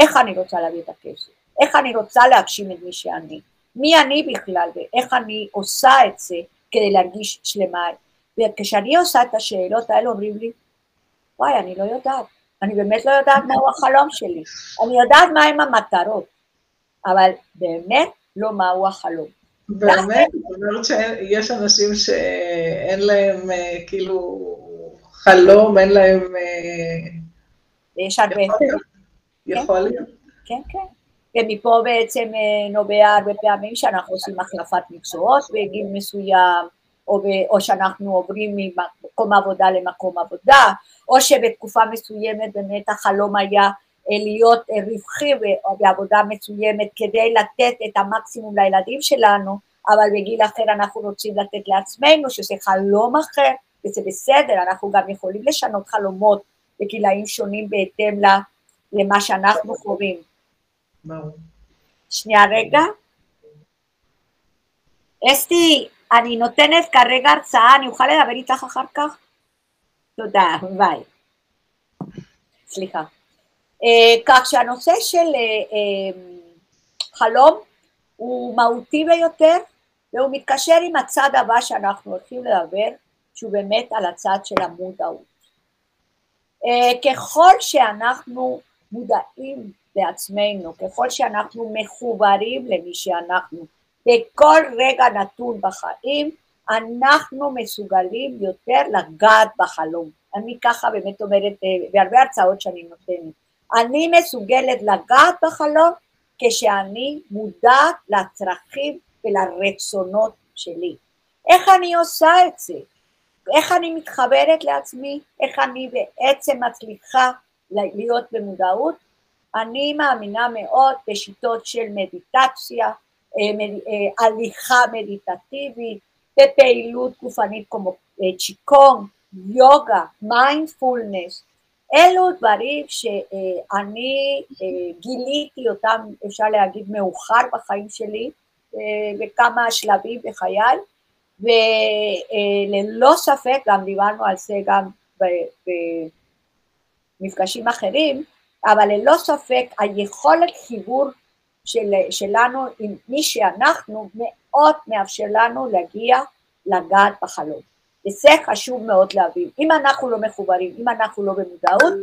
איך אני רוצה להביא את הכסף? איך אני רוצה להגשים את מי שאני? מי אני בכלל ואיך אני עושה את זה כדי להרגיש שלמה. וכשאני עושה את השאלות האלה אומרים לי, וואי, אני לא יודעת, אני באמת לא יודעת מהו החלום שלי, אני יודעת מהם המטרות, אבל באמת לא מהו החלום. באמת? זאת אומרת שיש אנשים שאין להם אה, כאילו חלום, אין להם... אה, יש הרבה... יכול להיות. כן, כן. ומפה בעצם אה, נובע הרבה פעמים שאנחנו עושים החלפת מקצועות בגיל מסוים, או, ב, או שאנחנו עוברים ממקום עבודה למקום עבודה, או שבתקופה מסוימת באמת החלום היה להיות רווחי בעבודה מסוימת כדי לתת את המקסימום לילדים שלנו, אבל בגיל אחר אנחנו רוצים לתת לעצמנו שזה חלום אחר, וזה בסדר, אנחנו גם יכולים לשנות חלומות בגילאים שונים בהתאם למה שאנחנו חווים. שנייה רגע. אסתי, אני נותנת כרגע הרצאה, אני אוכל לדבר איתך אחר כך? תודה, ביי. סליחה. Uh, כך שהנושא של uh, uh, חלום הוא מהותי ביותר, והוא מתקשר עם הצד הבא שאנחנו הולכים לדבר, שהוא באמת על הצד של המודעות. ככל שאנחנו מודעים לעצמנו, ככל שאנחנו מחוברים למי שאנחנו, בכל רגע נתון בחיים, אנחנו מסוגלים יותר לגעת בחלום. אני ככה באמת אומרת, בהרבה הרצאות שאני נותנת, אני מסוגלת לגעת בחלום כשאני מודעת לצרכים ולרצונות שלי. איך אני עושה את זה? איך אני מתחברת לעצמי? איך אני בעצם מצליחה להיות במודעות? אני מאמינה מאוד בשיטות של מדיטציה, אה, אה, הליכה מדיטטיבית, בפעילות גופנית כמו אה, צ'יקונג, יוגה, מיינדפולנס, אלו דברים שאני גיליתי אותם, אפשר להגיד, מאוחר בחיים שלי, בכמה שלבים בחיי, וללא ספק, גם דיברנו על זה גם במפגשים אחרים, אבל ללא ספק היכולת חיבור של, שלנו עם מי שאנחנו מאוד מאפשר לנו להגיע לגעת בחלום. וזה חשוב מאוד להבין. אם אנחנו לא מחוברים, אם אנחנו לא במודעות,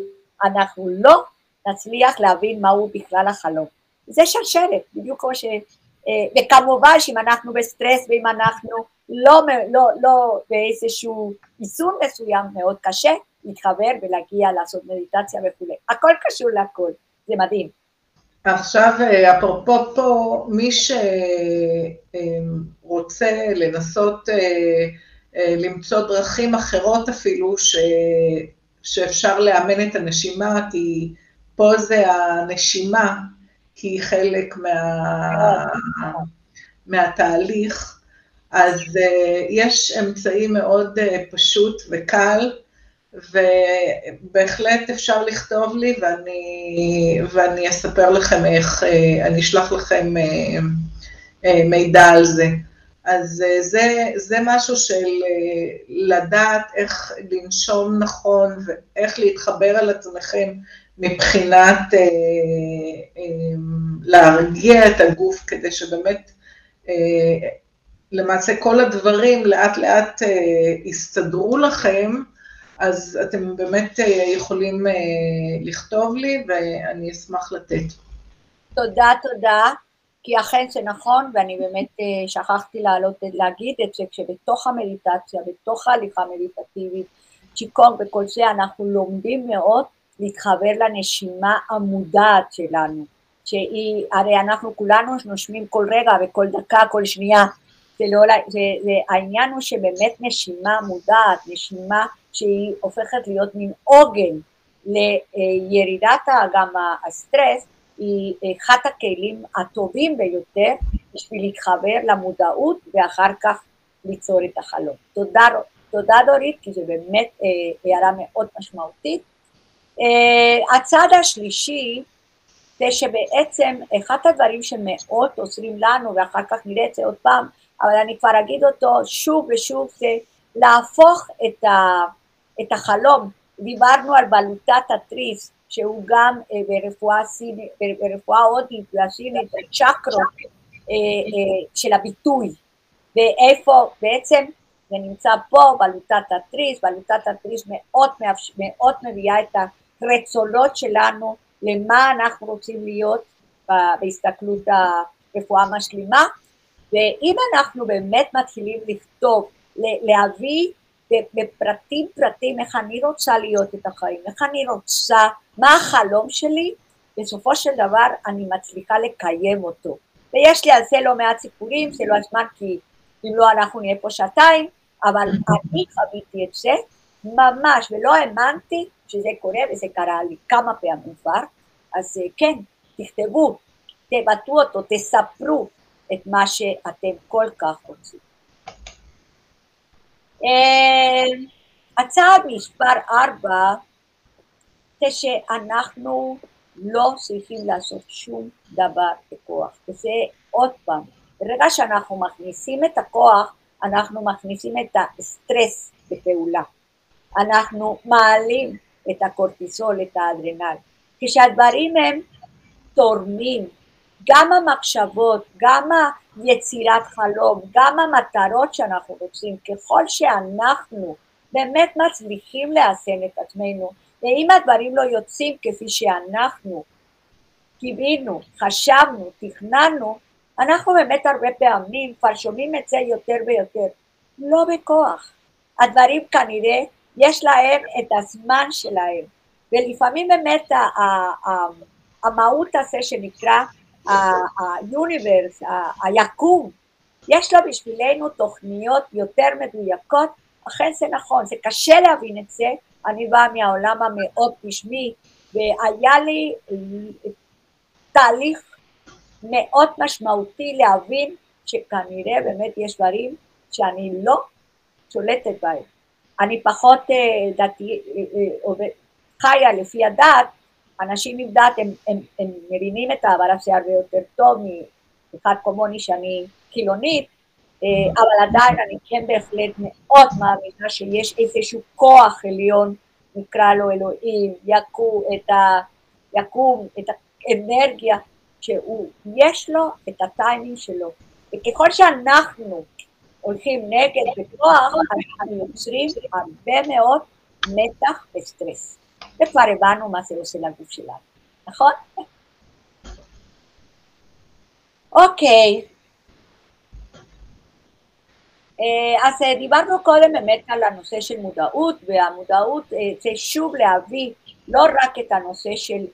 אנחנו לא נצליח להבין מהו בכלל החלום. זה שרשרת, בדיוק כמו ש... אה, וכמובן שאם אנחנו בסטרס ואם אנחנו לא, לא, לא באיזשהו איזון מסוים מאוד קשה להתחבר ולהגיע לעשות מדיטציה וכולי. הכל קשור לכל, זה מדהים. עכשיו, אה, אפרופו פה, מי שרוצה לנסות אה, למצוא דרכים אחרות אפילו, ש... שאפשר לאמן את הנשימה, כי פה זה הנשימה, כי היא חלק מה... מהתהליך, אז uh, יש אמצעי מאוד uh, פשוט וקל, ובהחלט אפשר לכתוב לי ואני, ואני אספר לכם איך, uh, אני אשלח לכם uh, uh, מידע על זה. אז uh, זה, זה משהו של uh, לדעת איך לנשום נכון ואיך להתחבר על עצמכם מבחינת אה, אה, להרגיע את הגוף, כדי שבאמת, אה, למעשה כל הדברים לאט לאט אה, יסתדרו לכם, אז אתם באמת אה, יכולים אה, לכתוב לי ואני אשמח לתת. תודה, תודה, כי אכן זה נכון, ואני באמת אה, שכחתי לעלות, להגיד את זה, כשבתוך המדיטציה, בתוך ההליכה המדיטטיבית, צ'יקונג וכל זה, אנחנו לומדים מאוד להתחבר לנשימה המודעת שלנו, שהיא, הרי אנחנו כולנו נושמים כל רגע וכל דקה, כל שנייה, זה לא, זה, זה, העניין הוא שבאמת נשימה מודעת, נשימה שהיא הופכת להיות מין עוגן לירידת גם הסטרס, היא אחד הכלים הטובים ביותר בשביל להתחבר למודעות ואחר כך ליצור את החלום. תודה, תודה דורית, כי זו באמת אה, הערה מאוד משמעותית. Uh, הצד השלישי זה שבעצם אחד הדברים שמאוד עוזרים לנו, ואחר כך נראה את זה עוד פעם, אבל אני כבר אגיד אותו שוב ושוב, זה להפוך את, ה, את החלום. דיברנו על בלוטת התריס, שהוא גם uh, ברפואה, סינית, ברפואה הודית והסינית, צ'קרות uh, uh, של הביטוי, ואיפה בעצם זה נמצא פה, בלוטת התריס, בלוטת התריס מאוד, מאוד מביאה את. הרצונות שלנו למה אנחנו רוצים להיות בהסתכלות הרפואה המשלימה, ואם אנחנו באמת מתחילים לכתוב, להביא בפרטים פרטים איך אני רוצה להיות את החיים, איך אני רוצה, מה החלום שלי, בסופו של דבר אני מצליחה לקיים אותו. ויש לי על זה לא מעט סיפורים, זה לא הזמן כי אם לא אנחנו נהיה פה שעתיים, אבל אני חוויתי את זה ממש, ולא האמנתי שזה קורה וזה קרה לי כמה פעמים כבר, אז אה, כן, תכתבו, תבטאו אותו, תספרו את מה שאתם כל כך רוצים. אה, הצעד מספר ארבע זה שאנחנו לא צריכים לעשות שום דבר בכוח, וזה עוד פעם, ברגע שאנחנו מכניסים את הכוח, אנחנו מכניסים את הסטרס בפעולה. אנחנו מעלים את הקורטיסול, את האדרנל. כשהדברים הם תורמים, גם המחשבות, גם היצירת חלום, גם המטרות שאנחנו רוצים, ככל שאנחנו באמת מצליחים לאזן את עצמנו, ואם הדברים לא יוצאים כפי שאנחנו קיווינו, חשבנו, תכננו, אנחנו באמת הרבה פעמים כבר שומעים את זה יותר ויותר, לא בכוח. הדברים כנראה יש להם את הזמן שלהם, ולפעמים באמת המהות הזה שנקרא היוניברס, היקום, יש לו בשבילנו תוכניות יותר מדויקות, אכן זה נכון, זה קשה להבין את זה, אני באה מהעולם המאוד גשמי, והיה לי תהליך מאוד משמעותי להבין שכנראה באמת יש דברים שאני לא שולטת בהם. אני פחות אה, דתי, אה, אה, חיה לפי הדת, אנשים עם דת הם, הם, הם מבינים את העבר הזה הרבה יותר טוב מאחד כמוני שאני חילונית, אבל עדיין אני כן בהחלט מאוד מאמינה שיש איזשהו כוח עליון, נקרא לו אלוהים, יקום את, ה, יקום את האנרגיה, שיש לו את הטיימינג שלו. וככל שאנחנו הולכים נגד בכוח, אנחנו יוצרים הרבה מאוד מתח וסטרס. וכבר הבנו מה זה עושה לגוף שלנו. נכון? אוקיי, אה, אז אה, דיברנו קודם באמת על הנושא של מודעות, והמודעות אה, זה שוב להביא לא רק את הנושא של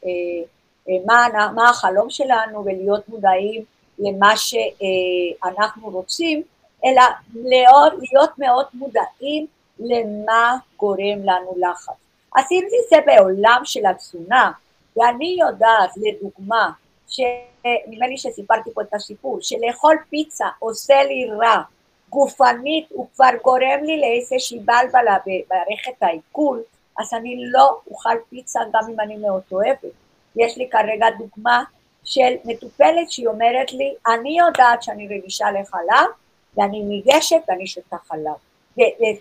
מה, מה החלום שלנו ולהיות מודעים למה שאנחנו רוצים, אלא להיות, מאוד מודעים למה גורם לנו לחץ. אם זה בעולם של התזונה, ואני יודעת, לדוגמה, שנדמה לי שסיפרתי פה את הסיפור, שלאכול פיצה עושה לי רע גופנית, הוא כבר גורם לי לאיזושהי בלבלה במערכת העיכול, אז אני לא אוכל פיצה גם אם אני מאוד אוהבת. יש לי כרגע דוגמה של מטופלת שהיא אומרת לי, אני יודעת שאני רגישה לחלב, ואני ניגשת ואני שותה חלב.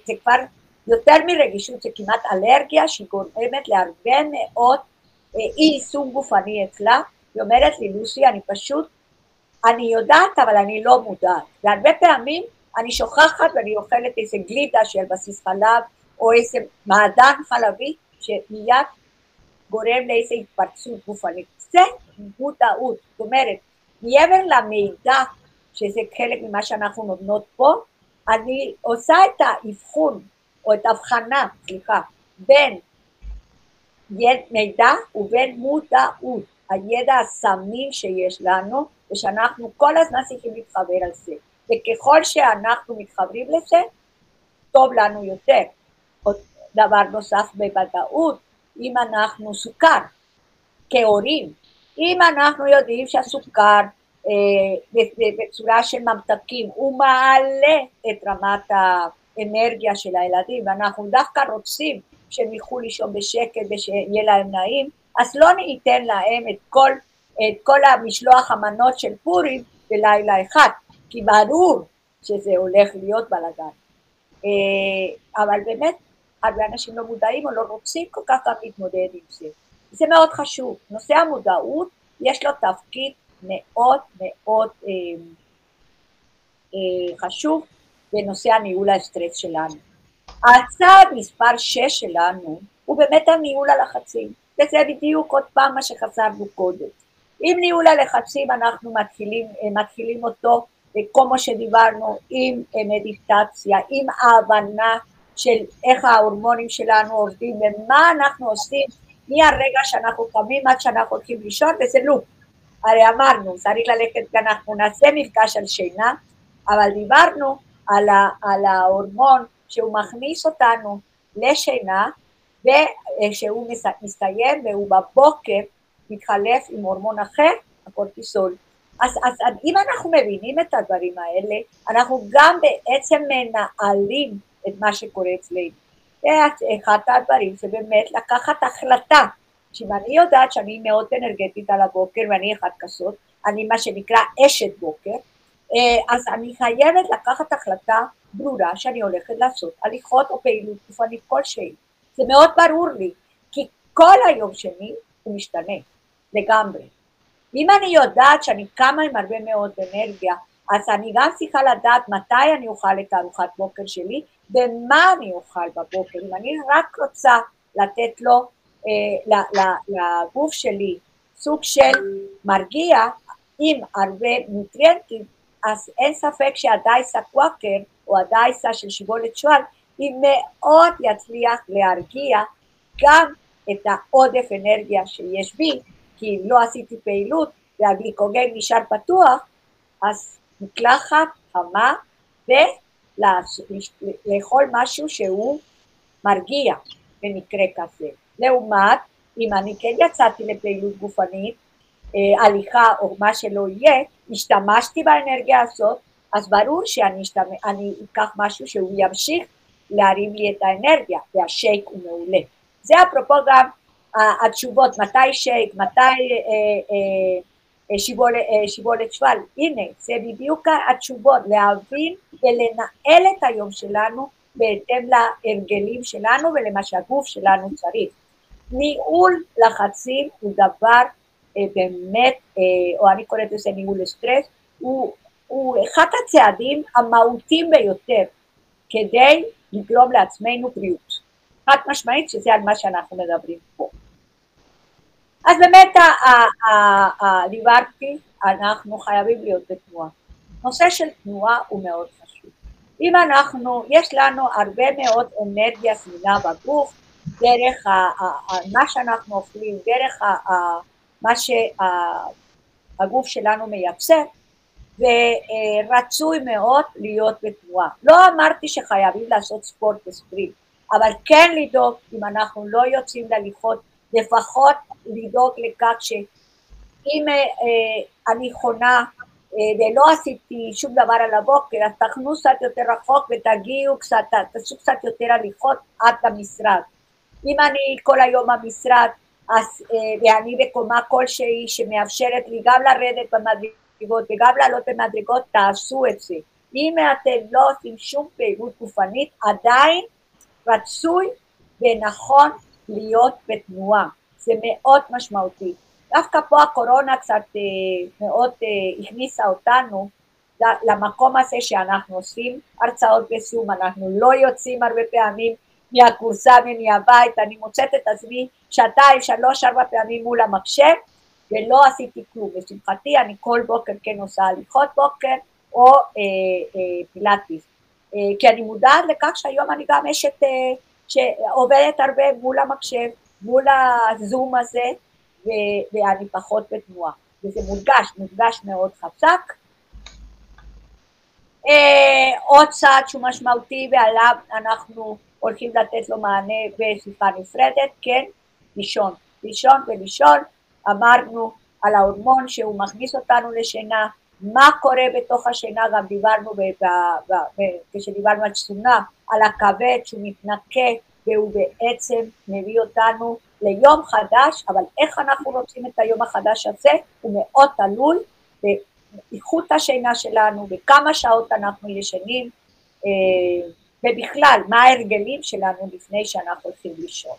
זה כבר יותר מרגישות, זה כמעט אלרגיה שהיא גורמת להרבה מאוד אה, אי יישום גופני אצלה. היא אומרת לי, לוסי, אני פשוט, אני יודעת, אבל אני לא מודעת. והרבה פעמים אני שוכחת ואני אוכלת איזה גלידה של בסיס חלב, או איזה מעדן חלבי, שמיד גורם לאיזה התפרצות גופנית. זה מודעות, זאת אומרת, מעבר למידע, שזה חלק ממה שאנחנו נותנות פה, אני עושה את האבחון, או את ההבחנה, סליחה, בין מידע ובין מודעות, הידע הסמי שיש לנו, ושאנחנו כל הזמן צריכים להתחבר על זה. וככל שאנחנו מתחברים לזה, טוב לנו יותר. עוד דבר נוסף בוודאות, אם אנחנו סוכר, כהורים, אם אנחנו יודעים שהסוכר אה, בצורה של ממתקים הוא מעלה את רמת האנרגיה של הילדים ואנחנו דווקא רוצים שהם ילכו לישון בשקט ושיהיה להם נעים, אז לא ניתן להם את כל, את כל המשלוח המנות של פורים בלילה אחד. כי ברור שזה הולך להיות בלאגן. אה, אבל באמת, הרבה אנשים לא מודעים או לא רוצים כל כך גם להתמודד עם זה. זה מאוד חשוב. נושא המודעות, יש לו תפקיד מאוד מאוד אה, אה, חשוב בנושא הניהול הסטרס שלנו. הצעד מספר 6 שלנו הוא באמת הניהול הלחצים, וזה בדיוק עוד פעם מה שחזרנו קודם. עם ניהול הלחצים אנחנו מתחילים, מתחילים אותו מה שדיברנו עם מדיטציה, עם ההבנה של איך ההורמונים שלנו עובדים ומה אנחנו עושים מהרגע שאנחנו קמים עד שאנחנו הולכים לישון וזה לופ. הרי אמרנו, צריך ללכת, אנחנו נעשה מפגש על שינה, אבל דיברנו על, ה, על ההורמון שהוא מכניס אותנו לשינה ושהוא מסתיים והוא בבוקר מתחלף עם הורמון אחר, הקורטיסול. אז, אז אם אנחנו מבינים את הדברים האלה, אנחנו גם בעצם מנהלים את מה שקורה אצלנו. ואחד הדברים זה באמת לקחת החלטה, שאם אני יודעת שאני מאוד אנרגטית על הבוקר ואני אחד כזאת, אני מה שנקרא אשת בוקר, אז אני חייבת לקחת החלטה ברורה שאני הולכת לעשות הליכות או פעילות גופנית כלשהי. זה מאוד ברור לי, כי כל היום שני הוא משתנה לגמרי. אם אני יודעת שאני קמה עם הרבה מאוד אנרגיה, אז אני גם צריכה לדעת מתי אני אוכל את ארוחת בוקר שלי ומה אני אוכל בבוקר. אם אני רק רוצה לתת לו, אה, לגוף שלי, סוג של מרגיע עם הרבה נוטריאנטים, אז אין ספק שהדייסה קוואקר או הדייסה של שיבולת שועל, היא מאוד יצליח להרגיע גם את העודף אנרגיה שיש בי כי אם לא עשיתי פעילות והגליקוגן נשאר פתוח, אז מקלחת חמה ולאכול משהו שהוא מרגיע במקרה כזה. לעומת, אם אני כן יצאתי לפעילות גופנית, הליכה או מה שלא יהיה, השתמשתי באנרגיה הזאת, אז ברור שאני אשתמש, אקח משהו שהוא ימשיך להרים לי את האנרגיה, והשייק הוא מעולה. זה אפרופו גם התשובות, מתי שייק, מתי אה, אה, אה, שיבולת, שיבולת שבל, הנה, זה בדיוק התשובות, להבין ולנהל את היום שלנו בהתאם להרגלים שלנו ולמה שהגוף שלנו צריך. ניהול לחצים הוא דבר באמת, או אני קוראת לזה ניהול סטרס, הוא, הוא אחד הצעדים המהותיים ביותר כדי לגרום לעצמנו בריאות. חד משמעית שזה על מה שאנחנו מדברים פה. אז באמת דיברתי, אנחנו חייבים להיות בתנועה. נושא של תנועה הוא מאוד חשוב. אם אנחנו, יש לנו הרבה מאוד אנרגיה זמינה בגוף, דרך מה שאנחנו אוכלים, דרך מה שהגוף שלנו מייצר, ורצוי מאוד להיות בתנועה. לא אמרתי שחייבים לעשות ספורט וספרינט, אבל כן לדאוג, אם אנחנו לא יוצאים להליכות, לפחות לדאוג לכך שאם אה, אה, אני חונה אה, ולא עשיתי שום דבר על הבוקר, אז תחנו קצת יותר רחוק ותגיעו קצת, תעשו קצת יותר הליכות עד למשרד. אם אני כל היום במשרד, אז, ואני בקומה כלשהי שמאפשרת לי גם לרדת במדרגות וגם לעלות במדרגות, תעשו את זה. אם אתם לא עושים שום פעילות גופנית, עדיין רצוי ונכון להיות בתנועה, זה מאוד משמעותי. דווקא פה הקורונה קצת אה, מאוד אה, הכניסה אותנו למקום הזה שאנחנו עושים הרצאות בזום, אנחנו לא יוצאים הרבה פעמים מהקורסה ומהבית, אני מוצאת את עצמי שעתיים, שלוש, ארבע פעמים מול המחשב ולא עשיתי כלום. לשמחתי אני כל בוקר כן עושה הליכות בוקר או אה, אה, פילאטיס. אה, כי אני מודעת לכך שהיום אני גם אשת אה, שעובדת הרבה מול המחשב, מול הזום הזה, ואני פחות בתנועה. וזה מורגש, מורגש מאוד חזק. אה, עוד צעד שהוא משמעותי ועליו אנחנו הולכים לתת לו מענה בשיחה נפרדת, כן, לישון, לישון ולישון, אמרנו על ההורמון שהוא מכניס אותנו לשינה, מה קורה בתוך השינה, גם דיברנו כשדיברנו על תזונה, על הכבד שהוא מתנקה והוא בעצם מביא אותנו ליום חדש, אבל איך אנחנו רוצים את היום החדש הזה? הוא מאוד תלוי באיכות השינה שלנו, בכמה שעות אנחנו ישנים, אה, ובכלל, מה ההרגלים שלנו לפני שאנחנו הולכים לישון.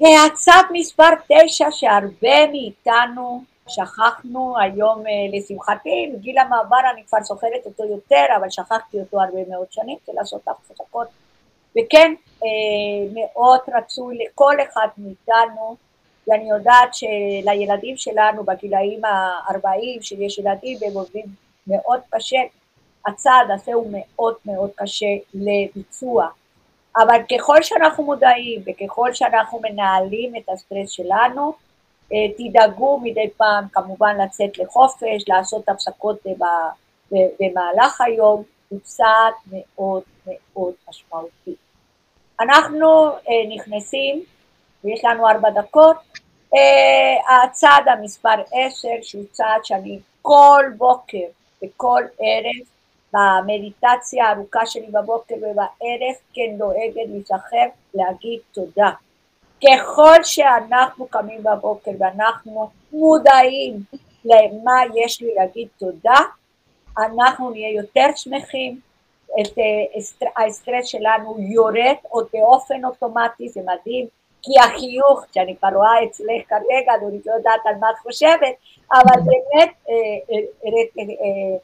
הצד מספר תשע שהרבה מאיתנו שכחנו היום אה, לשמחתי, בגיל המעבר אני כבר זוכרת אותו יותר, אבל שכחתי אותו הרבה מאוד שנים, כדי לעשות הפסקות. וכן, אה, מאוד רצוי לכל אחד מאיתנו, ואני יודעת שלילדים שלנו בגילאים ה-40, שיש ילדים והם עובדים מאוד קשה, הצעד הזה הוא מאוד מאוד קשה לביצוע. אבל ככל שאנחנו מודעים וככל שאנחנו מנהלים את הסטרס שלנו, אה, תדאגו מדי פעם כמובן לצאת לחופש, לעשות הפסקות במהלך היום, הוא צעד מאוד מאוד משמעותי. אנחנו אה, נכנסים, ויש לנו ארבע דקות, אה, הצעד המספר עשר, שהוא צעד שאני כל בוקר וכל ערב במדיטציה הארוכה שלי בבוקר ובערב כן דואגת להיזכר להגיד תודה. ככל שאנחנו קמים בבוקר ואנחנו מודעים למה יש לי להגיד תודה, אנחנו נהיה יותר שמחים, את הסטרס שלנו יורד עוד באופן אוטומטי, זה מדהים, כי החיוך, שאני כבר רואה אצלך כרגע, אני לא יודעת על מה את חושבת, אבל באמת אה, אה, אה,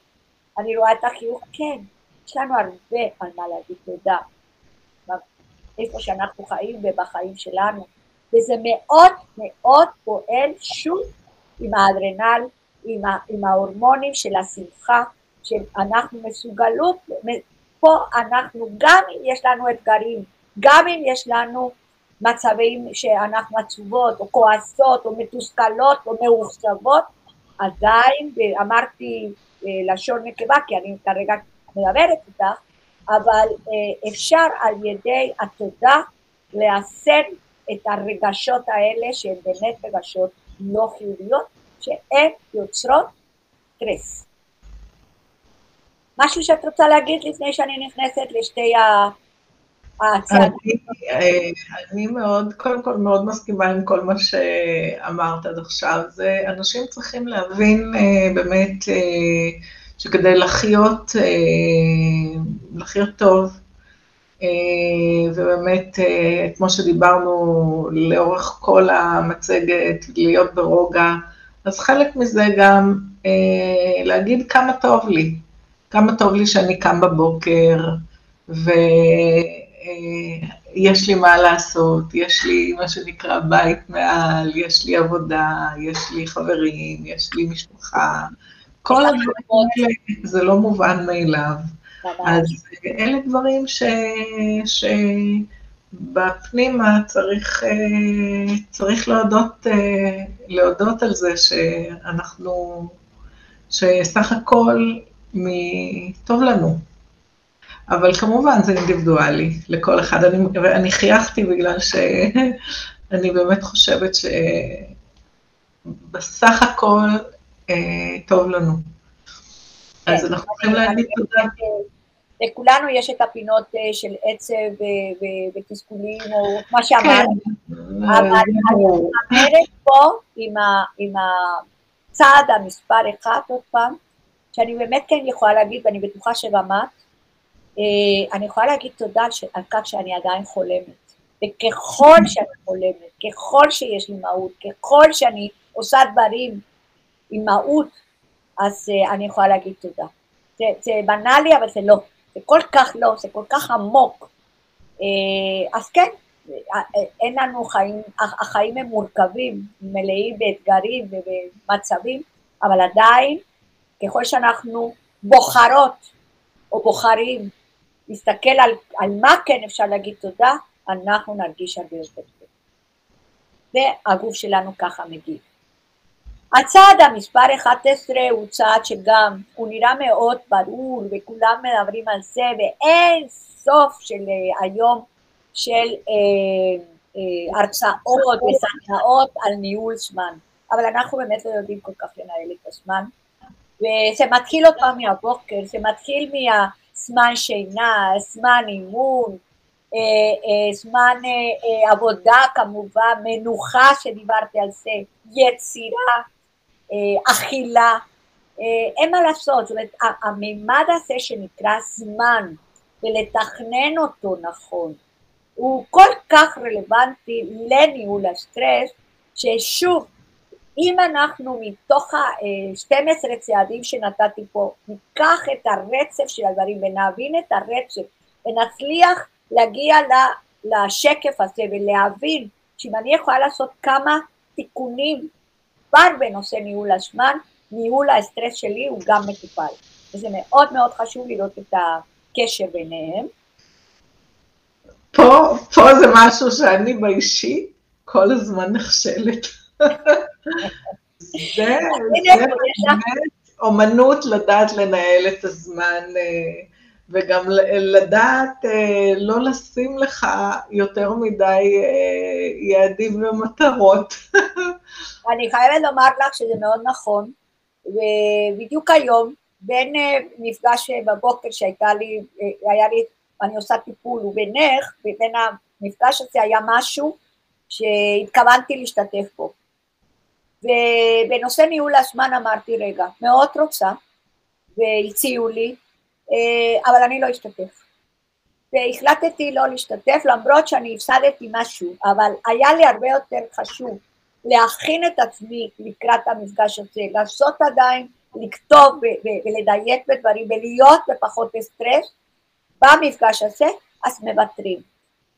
אני רואה את החיוך, כן, יש לנו הרבה על מה להגיד תודה. איפה שאנחנו חיים ובחיים שלנו, וזה מאוד מאוד פועל שוב עם האדרנל, עם, ה, עם ההורמונים של השמחה, שאנחנו מסוגלות, פה אנחנו, גם אם יש לנו אתגרים, גם אם יש לנו מצבים שאנחנו עצובות או כועסות או מתוסכלות או מאוכזבות, עדיין, אמרתי לשון נקבה, כי אני כרגע מדברת איתך, אבל אה, אפשר על ידי התודה לאסן את הרגשות האלה שהן באמת רגשות לא חיוביות, שהן יוצרות סטרס. משהו שאת רוצה להגיד לפני שאני נכנסת לשתי הצעדים? אני, אני מאוד, קודם כל מאוד מסכימה עם כל מה שאמרת עד עכשיו. זה, אנשים צריכים להבין אה, באמת אה, שכדי לחיות, אה, לחיות טוב, ובאמת, כמו שדיברנו לאורך כל המצגת, להיות ברוגע, אז חלק מזה גם להגיד כמה טוב לי, כמה טוב לי שאני קם בבוקר, ו... אה, יש לי מה לעשות, יש לי מה שנקרא בית מעל, יש לי עבודה, יש לי חברים, יש לי משפחה. כל הדברים האלה זה לא מובן מאליו. אז אלה דברים ש... שבפנימה צריך, אה, צריך להודות, אה, להודות על זה שאנחנו, שסך הכל טוב לנו. אבל כמובן זה אינדיבידואלי לכל אחד. אני, ואני חייכתי בגלל שאני באמת חושבת שבסך הכל אה, טוב לנו. כן, אז אנחנו צריכים להגיד תודה. לכולנו יש את הפינות אה, של עצב ותסכולים, או מה שאמרת, כן, אבל אני אומרת פה עם הצעד המספר אחד עוד פעם, שאני באמת כן יכולה להגיד, ואני בטוחה אה, אני יכולה להגיד תודה על כך שאני עדיין חולמת. וככל שאני חולמת, ככל שיש לי מהות, ככל שאני עושה דברים עם מהות, אז uh, אני יכולה להגיד תודה. זה, זה בנאלי, אבל זה לא. זה כל כך לא, זה כל כך עמוק. Uh, אז כן, אין לנו חיים, החיים הם מורכבים, מלאים באתגרים ובמצבים, אבל עדיין, ככל שאנחנו בוחרות או בוחרים נסתכל על, על מה כן אפשר להגיד תודה, אנחנו נרגיש הרבה יותר טוב. והגוף שלנו ככה מגיב. הצעד המספר 11 הוא צעד שגם הוא נראה מאוד ברור וכולם מדברים על זה ואין סוף של uh, היום של uh, uh, הרצאות וסדנאות על ניהול זמן, אבל אנחנו באמת לא יודעים כל כך לנהל את הזמן וזה מתחיל עוד פעם מהבוקר, זה מתחיל מה... זמן שינה, זמן אימון, אה, אה, זמן אה, עבודה כמובן, מנוחה שדיברתי על זה, יצירה, אכילה, אין מה לעשות, זאת אומרת, הממד הזה שנקרא זמן ולתכנן אותו נכון, הוא כל כך רלוונטי לניהול הסטרס, ששוב, אם אנחנו מתוך ה-12 צעדים שנתתי פה, ניקח את הרצף של הדברים ונבין את הרצף ונצליח להגיע לשקף הזה ולהבין שאם אני יכולה לעשות כמה תיקונים כבר בנושא ניהול הזמן, ניהול הסטרס שלי הוא גם מטופל. וזה מאוד מאוד חשוב לראות את הקשר ביניהם. פה, פה זה משהו שאני באישי כל הזמן נכשלת. זה אומנות לדעת לנהל את הזמן אה, וגם לדעת אה, לא לשים לך יותר מדי אה, יעדים ומטרות. אני חייבת לומר לך שזה מאוד נכון, ובדיוק היום, בין מפגש בבוקר שהייתה לי, היה לי, אני עושה טיפול, ובינך, ובין המפגש הזה היה משהו שהתכוונתי להשתתף בו. ובנושא ניהול הזמן אמרתי, רגע, מאוד רוצה, והציעו לי, אה, אבל אני לא אשתתף. והחלטתי לא להשתתף, למרות שאני הפסדתי משהו, אבל היה לי הרבה יותר חשוב להכין את עצמי לקראת המפגש הזה, לעשות עדיין, לכתוב ולדייק בדברים ולהיות בפחות סטרס במפגש הזה, אז מוותרים.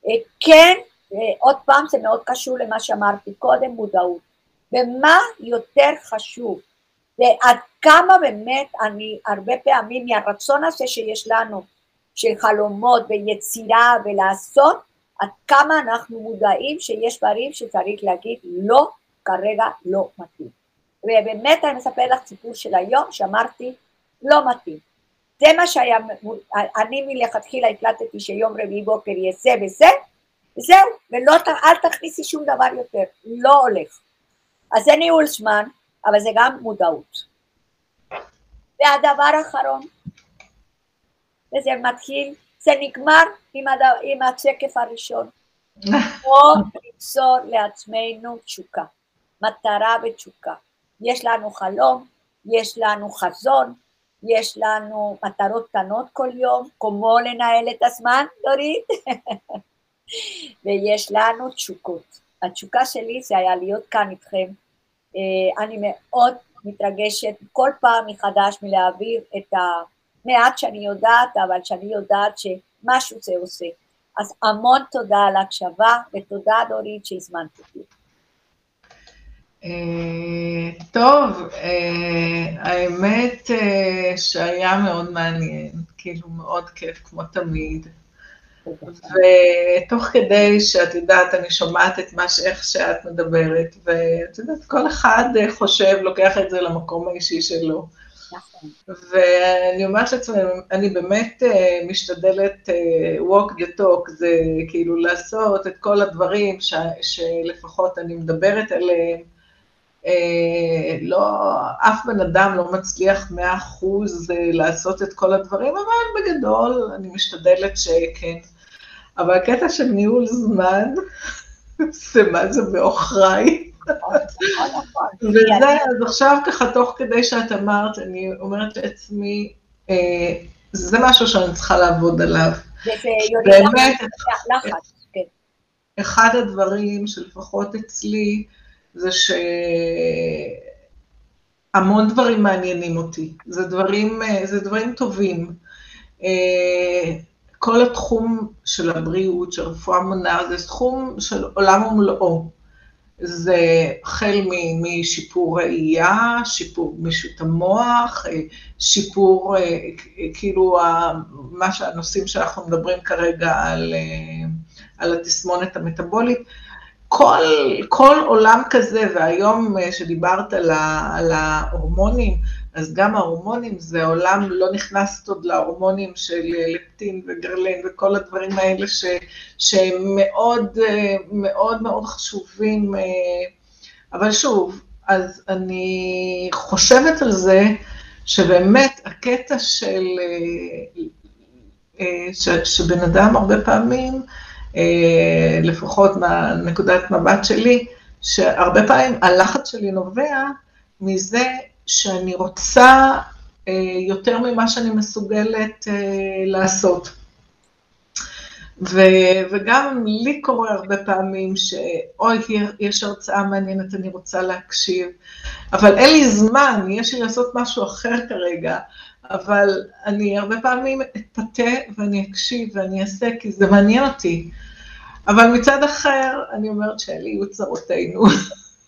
אה, כן, אה, עוד פעם, זה מאוד קשור למה שאמרתי קודם, מודעות. ומה יותר חשוב, ועד כמה באמת אני הרבה פעמים מהרצון הזה שיש לנו של חלומות ויצירה ולעשות, עד כמה אנחנו מודעים שיש דברים שצריך להגיד לא, כרגע לא מתאים. ובאמת אני מספר לך סיפור של היום שאמרתי לא מתאים. זה מה שהיה, אני מלכתחילה החלטתי שיום רביעי בוקר יהיה זה וזה, וזהו, ולא, אל תכניסי שום דבר יותר, לא הולך. אז זה ניהול זמן, אבל זה גם מודעות. והדבר האחרון, וזה מתחיל, זה נגמר עם, הד... עם השקף הראשון. בואו ליצור לעצמנו תשוקה, מטרה ותשוקה. יש לנו חלום, יש לנו חזון, יש לנו מטרות קטנות כל יום, כמו לנהל את הזמן, דורית, ויש לנו תשוקות. התשוקה שלי זה היה להיות כאן איתכם. אה, אני מאוד מתרגשת כל פעם מחדש מלהעביר את המעט שאני יודעת, אבל שאני יודעת שמשהו זה עושה. אז המון תודה על ההקשבה, ותודה דורית שהזמנת אותי. אה, טוב, אה, האמת שהיה מאוד מעניין, כאילו מאוד כיף כמו תמיד. ותוך כדי שאת יודעת, אני שומעת את מה, איך שאת מדברת, ואת יודעת, כל אחד חושב, לוקח את זה למקום האישי שלו. ואני אומרת לעצמי, אני באמת משתדלת walk the talk, זה כאילו לעשות את כל הדברים ש, שלפחות אני מדברת עליהם, אה, לא, אף בן אדם לא מצליח מאה אחוז אה, לעשות את כל הדברים, אבל בגדול אני משתדלת שכן. אבל הקטע של ניהול זמן, זה מה זה בעוכריי. וזה, אז עכשיו ככה, תוך כדי שאת אמרת, אני אומרת לעצמי, אה, זה משהו שאני צריכה לעבוד עליו. באמת, כן. אחד הדברים שלפחות אצלי, זה שהמון דברים מעניינים אותי, זה דברים, זה דברים טובים. כל התחום של הבריאות, של רפואה מונעת, זה תחום של עולם ומלואו. זה החל משיפור ראייה, שיפור גמישות המוח, שיפור, כאילו, מה שהנושאים שאנחנו מדברים כרגע על, על התסמונת המטבולית, כל, כל עולם כזה, והיום אה, שדיברת על, ה, על ההורמונים, אז גם ההורמונים זה עולם, לא נכנסת עוד להורמונים של אה, לפטין וגרלין וכל הדברים האלה ש, שהם מאוד אה, מאוד מאוד חשובים, אבל שוב, אז אני חושבת על זה שבאמת הקטע של, ש, שבן אדם הרבה פעמים, לפחות מהנקודת מבט שלי, שהרבה פעמים הלחץ שלי נובע מזה שאני רוצה אה, יותר ממה שאני מסוגלת אה, לעשות. ו- וגם לי קורה הרבה פעמים שאוי, יש הרצאה מעניינת, אני רוצה להקשיב, אבל אין לי זמן, יש לי לעשות משהו אחר כרגע, אבל אני הרבה פעמים אתפתה ואני אקשיב ואני אעשה, כי זה מעניין אותי. אבל מצד אחר, אני אומרת שאלה יהיו צרותינו.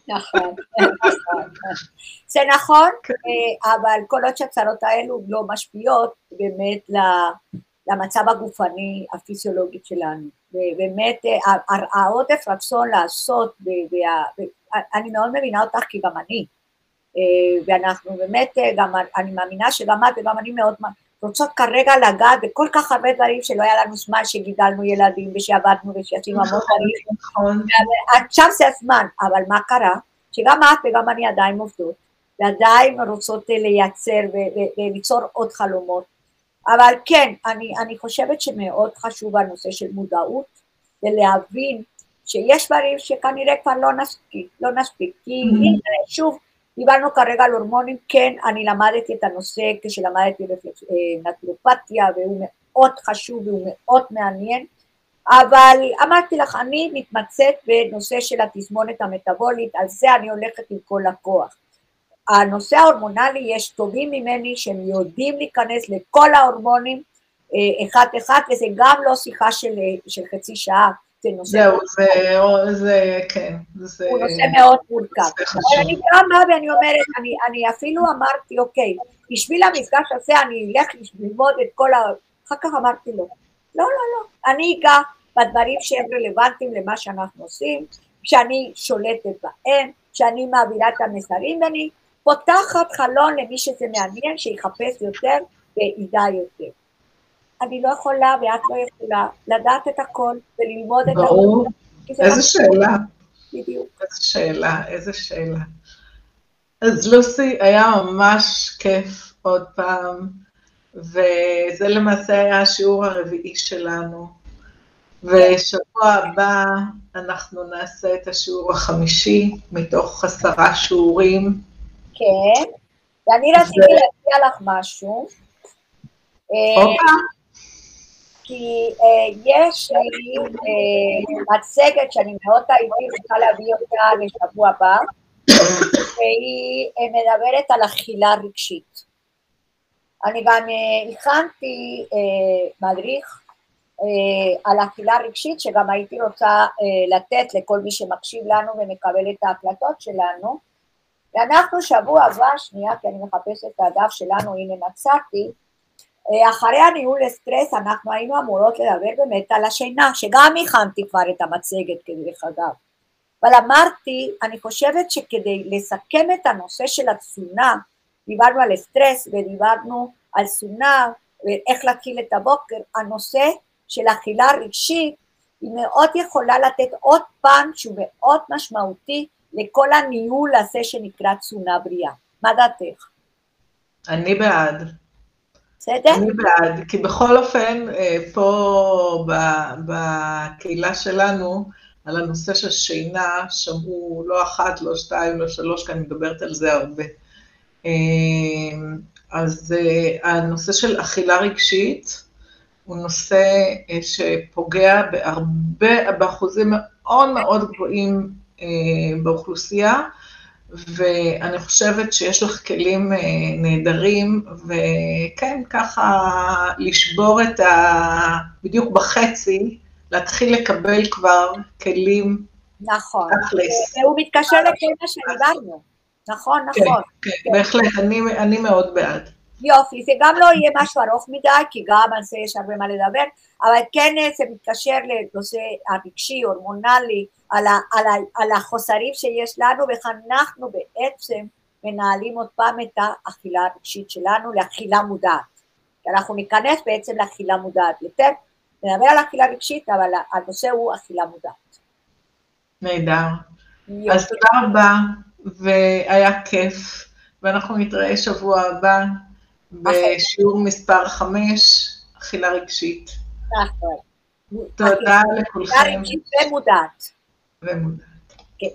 נכון, זה נכון, כן. אה, אבל כל עוד שהצרות האלו לא משפיעות באמת למצב הגופני הפיזיולוגי שלנו. ובאמת, אה, העודף רצון לעשות, אני מאוד מבינה אותך כי גם אני, ואנחנו באמת, גם, אני מאמינה שגם את וגם אני מאוד רוצות כרגע לגעת בכל כך הרבה דברים שלא היה לנו זמן שגידלנו ילדים ושעבדנו ושעשינו המון דברים. נכון. עכשיו זה הזמן, אבל מה קרה? שגם את וגם אני עדיין עובדות, ועדיין רוצות לייצר וליצור עוד חלומות. אבל כן, אני, אני חושבת שמאוד חשוב הנושא של מודעות, ולהבין שיש דברים שכנראה כבר לא נספיק, לא נספיק, כי הנה שוב, דיברנו כרגע על הורמונים, כן, אני למדתי את הנושא כשלמדתי נטרופתיה והוא מאוד חשוב והוא מאוד מעניין, אבל אמרתי לך, אני מתמצאת בנושא של התסמונת המטבולית, על זה אני הולכת עם כל הכוח. הנושא ההורמונלי, יש טובים ממני שהם יודעים להיכנס לכל ההורמונים אה, אחד אחד, וזה גם לא שיחה של, של חצי שעה, זה נושא... זהו, זה, זה, כן, זה... הוא נושא מאוד מורכב. אבל אני באה ואני אומרת, אני, אני אפילו אמרתי, אוקיי, בשביל המפגש הזה אני אלך ללמוד את כל ה... אחר כך אמרתי לו, לא, לא, לא, אני אגע בדברים שהם רלוונטיים למה שאנחנו עושים, שאני שולטת בהם, שאני מעבירה את המסרים, ואני פותחת חלון למי שזה מעניין, שיחפש יותר וידע יותר. אני לא יכולה ואת לא יכולה לדעת את הכל וללמוד את הכל. ברור, איזה שאלה. בדיוק. איזה שאלה, איזה שאלה. אז לוסי, היה ממש כיף עוד פעם, וזה למעשה היה השיעור הרביעי שלנו. ושבוע הבא אנחנו נעשה את השיעור החמישי מתוך עשרה שיעורים. כן, ואני רציתי להציע לך משהו. אוקיי. כי אה, יש לי אה, מצגת שאני מאוד הייתי רוצה להביא אותה לשבוע הבא, והיא אה, מדברת על אכילה רגשית. אני גם הכנתי מדריך על אכילה רגשית, שגם הייתי רוצה לתת לכל מי שמקשיב לנו ומקבל את ההקלטות שלנו. ואנחנו שבוע הבא, שנייה, כי אני מחפשת את הדף שלנו, הנה מצאתי, אחרי הניהול לסטרס אנחנו היינו אמורות לדבר באמת על השינה, שגם הכנתי כבר את המצגת כדרך אגב. אבל אמרתי, אני חושבת שכדי לסכם את הנושא של התזונה, דיברנו על סטרס ודיברנו על תזונה ואיך להתחיל את הבוקר, הנושא של אכילה רגשית היא מאוד יכולה לתת עוד פן שהוא מאוד משמעותי לכל הניהול הזה שנקרא תזונה בריאה. מה דעתך? אני בעד. בסדר? אני בעד, כי בכל אופן, אה, פה בקהילה שלנו, על הנושא של שינה, שמעו לא אחת, לא שתיים, לא שלוש, כי אני מדברת על זה הרבה. אה, אז אה, הנושא של אכילה רגשית הוא נושא שפוגע בהרבה, באחוזים מאוד מאוד גבוהים באוכלוסייה, ואני חושבת שיש לך כלים אה, נהדרים, וכן, ככה לשבור את ה... בדיוק בחצי, להתחיל לקבל כבר כלים. נכון, והוא מתקשר לכל שדיברנו, נכון, כן, נכון. כן, כן, בהחלט, אני, אני מאוד בעד. יופי, זה גם לא יהיה משהו ארוך מדי, כי גם על זה יש הרבה מה לדבר, אבל כן זה מתקשר לנושא הרגשי, הורמונלי, על, ה, על, ה, על החוסרים שיש לנו, ואיך אנחנו בעצם מנהלים עוד פעם את האכילה הרגשית שלנו לאכילה מודעת. כי אנחנו ניכנס בעצם לאכילה מודעת יותר, נדבר על אכילה רגשית, אבל הנושא הוא אכילה מודעת. נהדר. אז תודה רבה, והיה כיף, ואנחנו נתראה שבוע הבא בשיעור מספר 5, אכילה רגשית. נכון. תודה לכולכם. ומודעת. ומודעת. כן.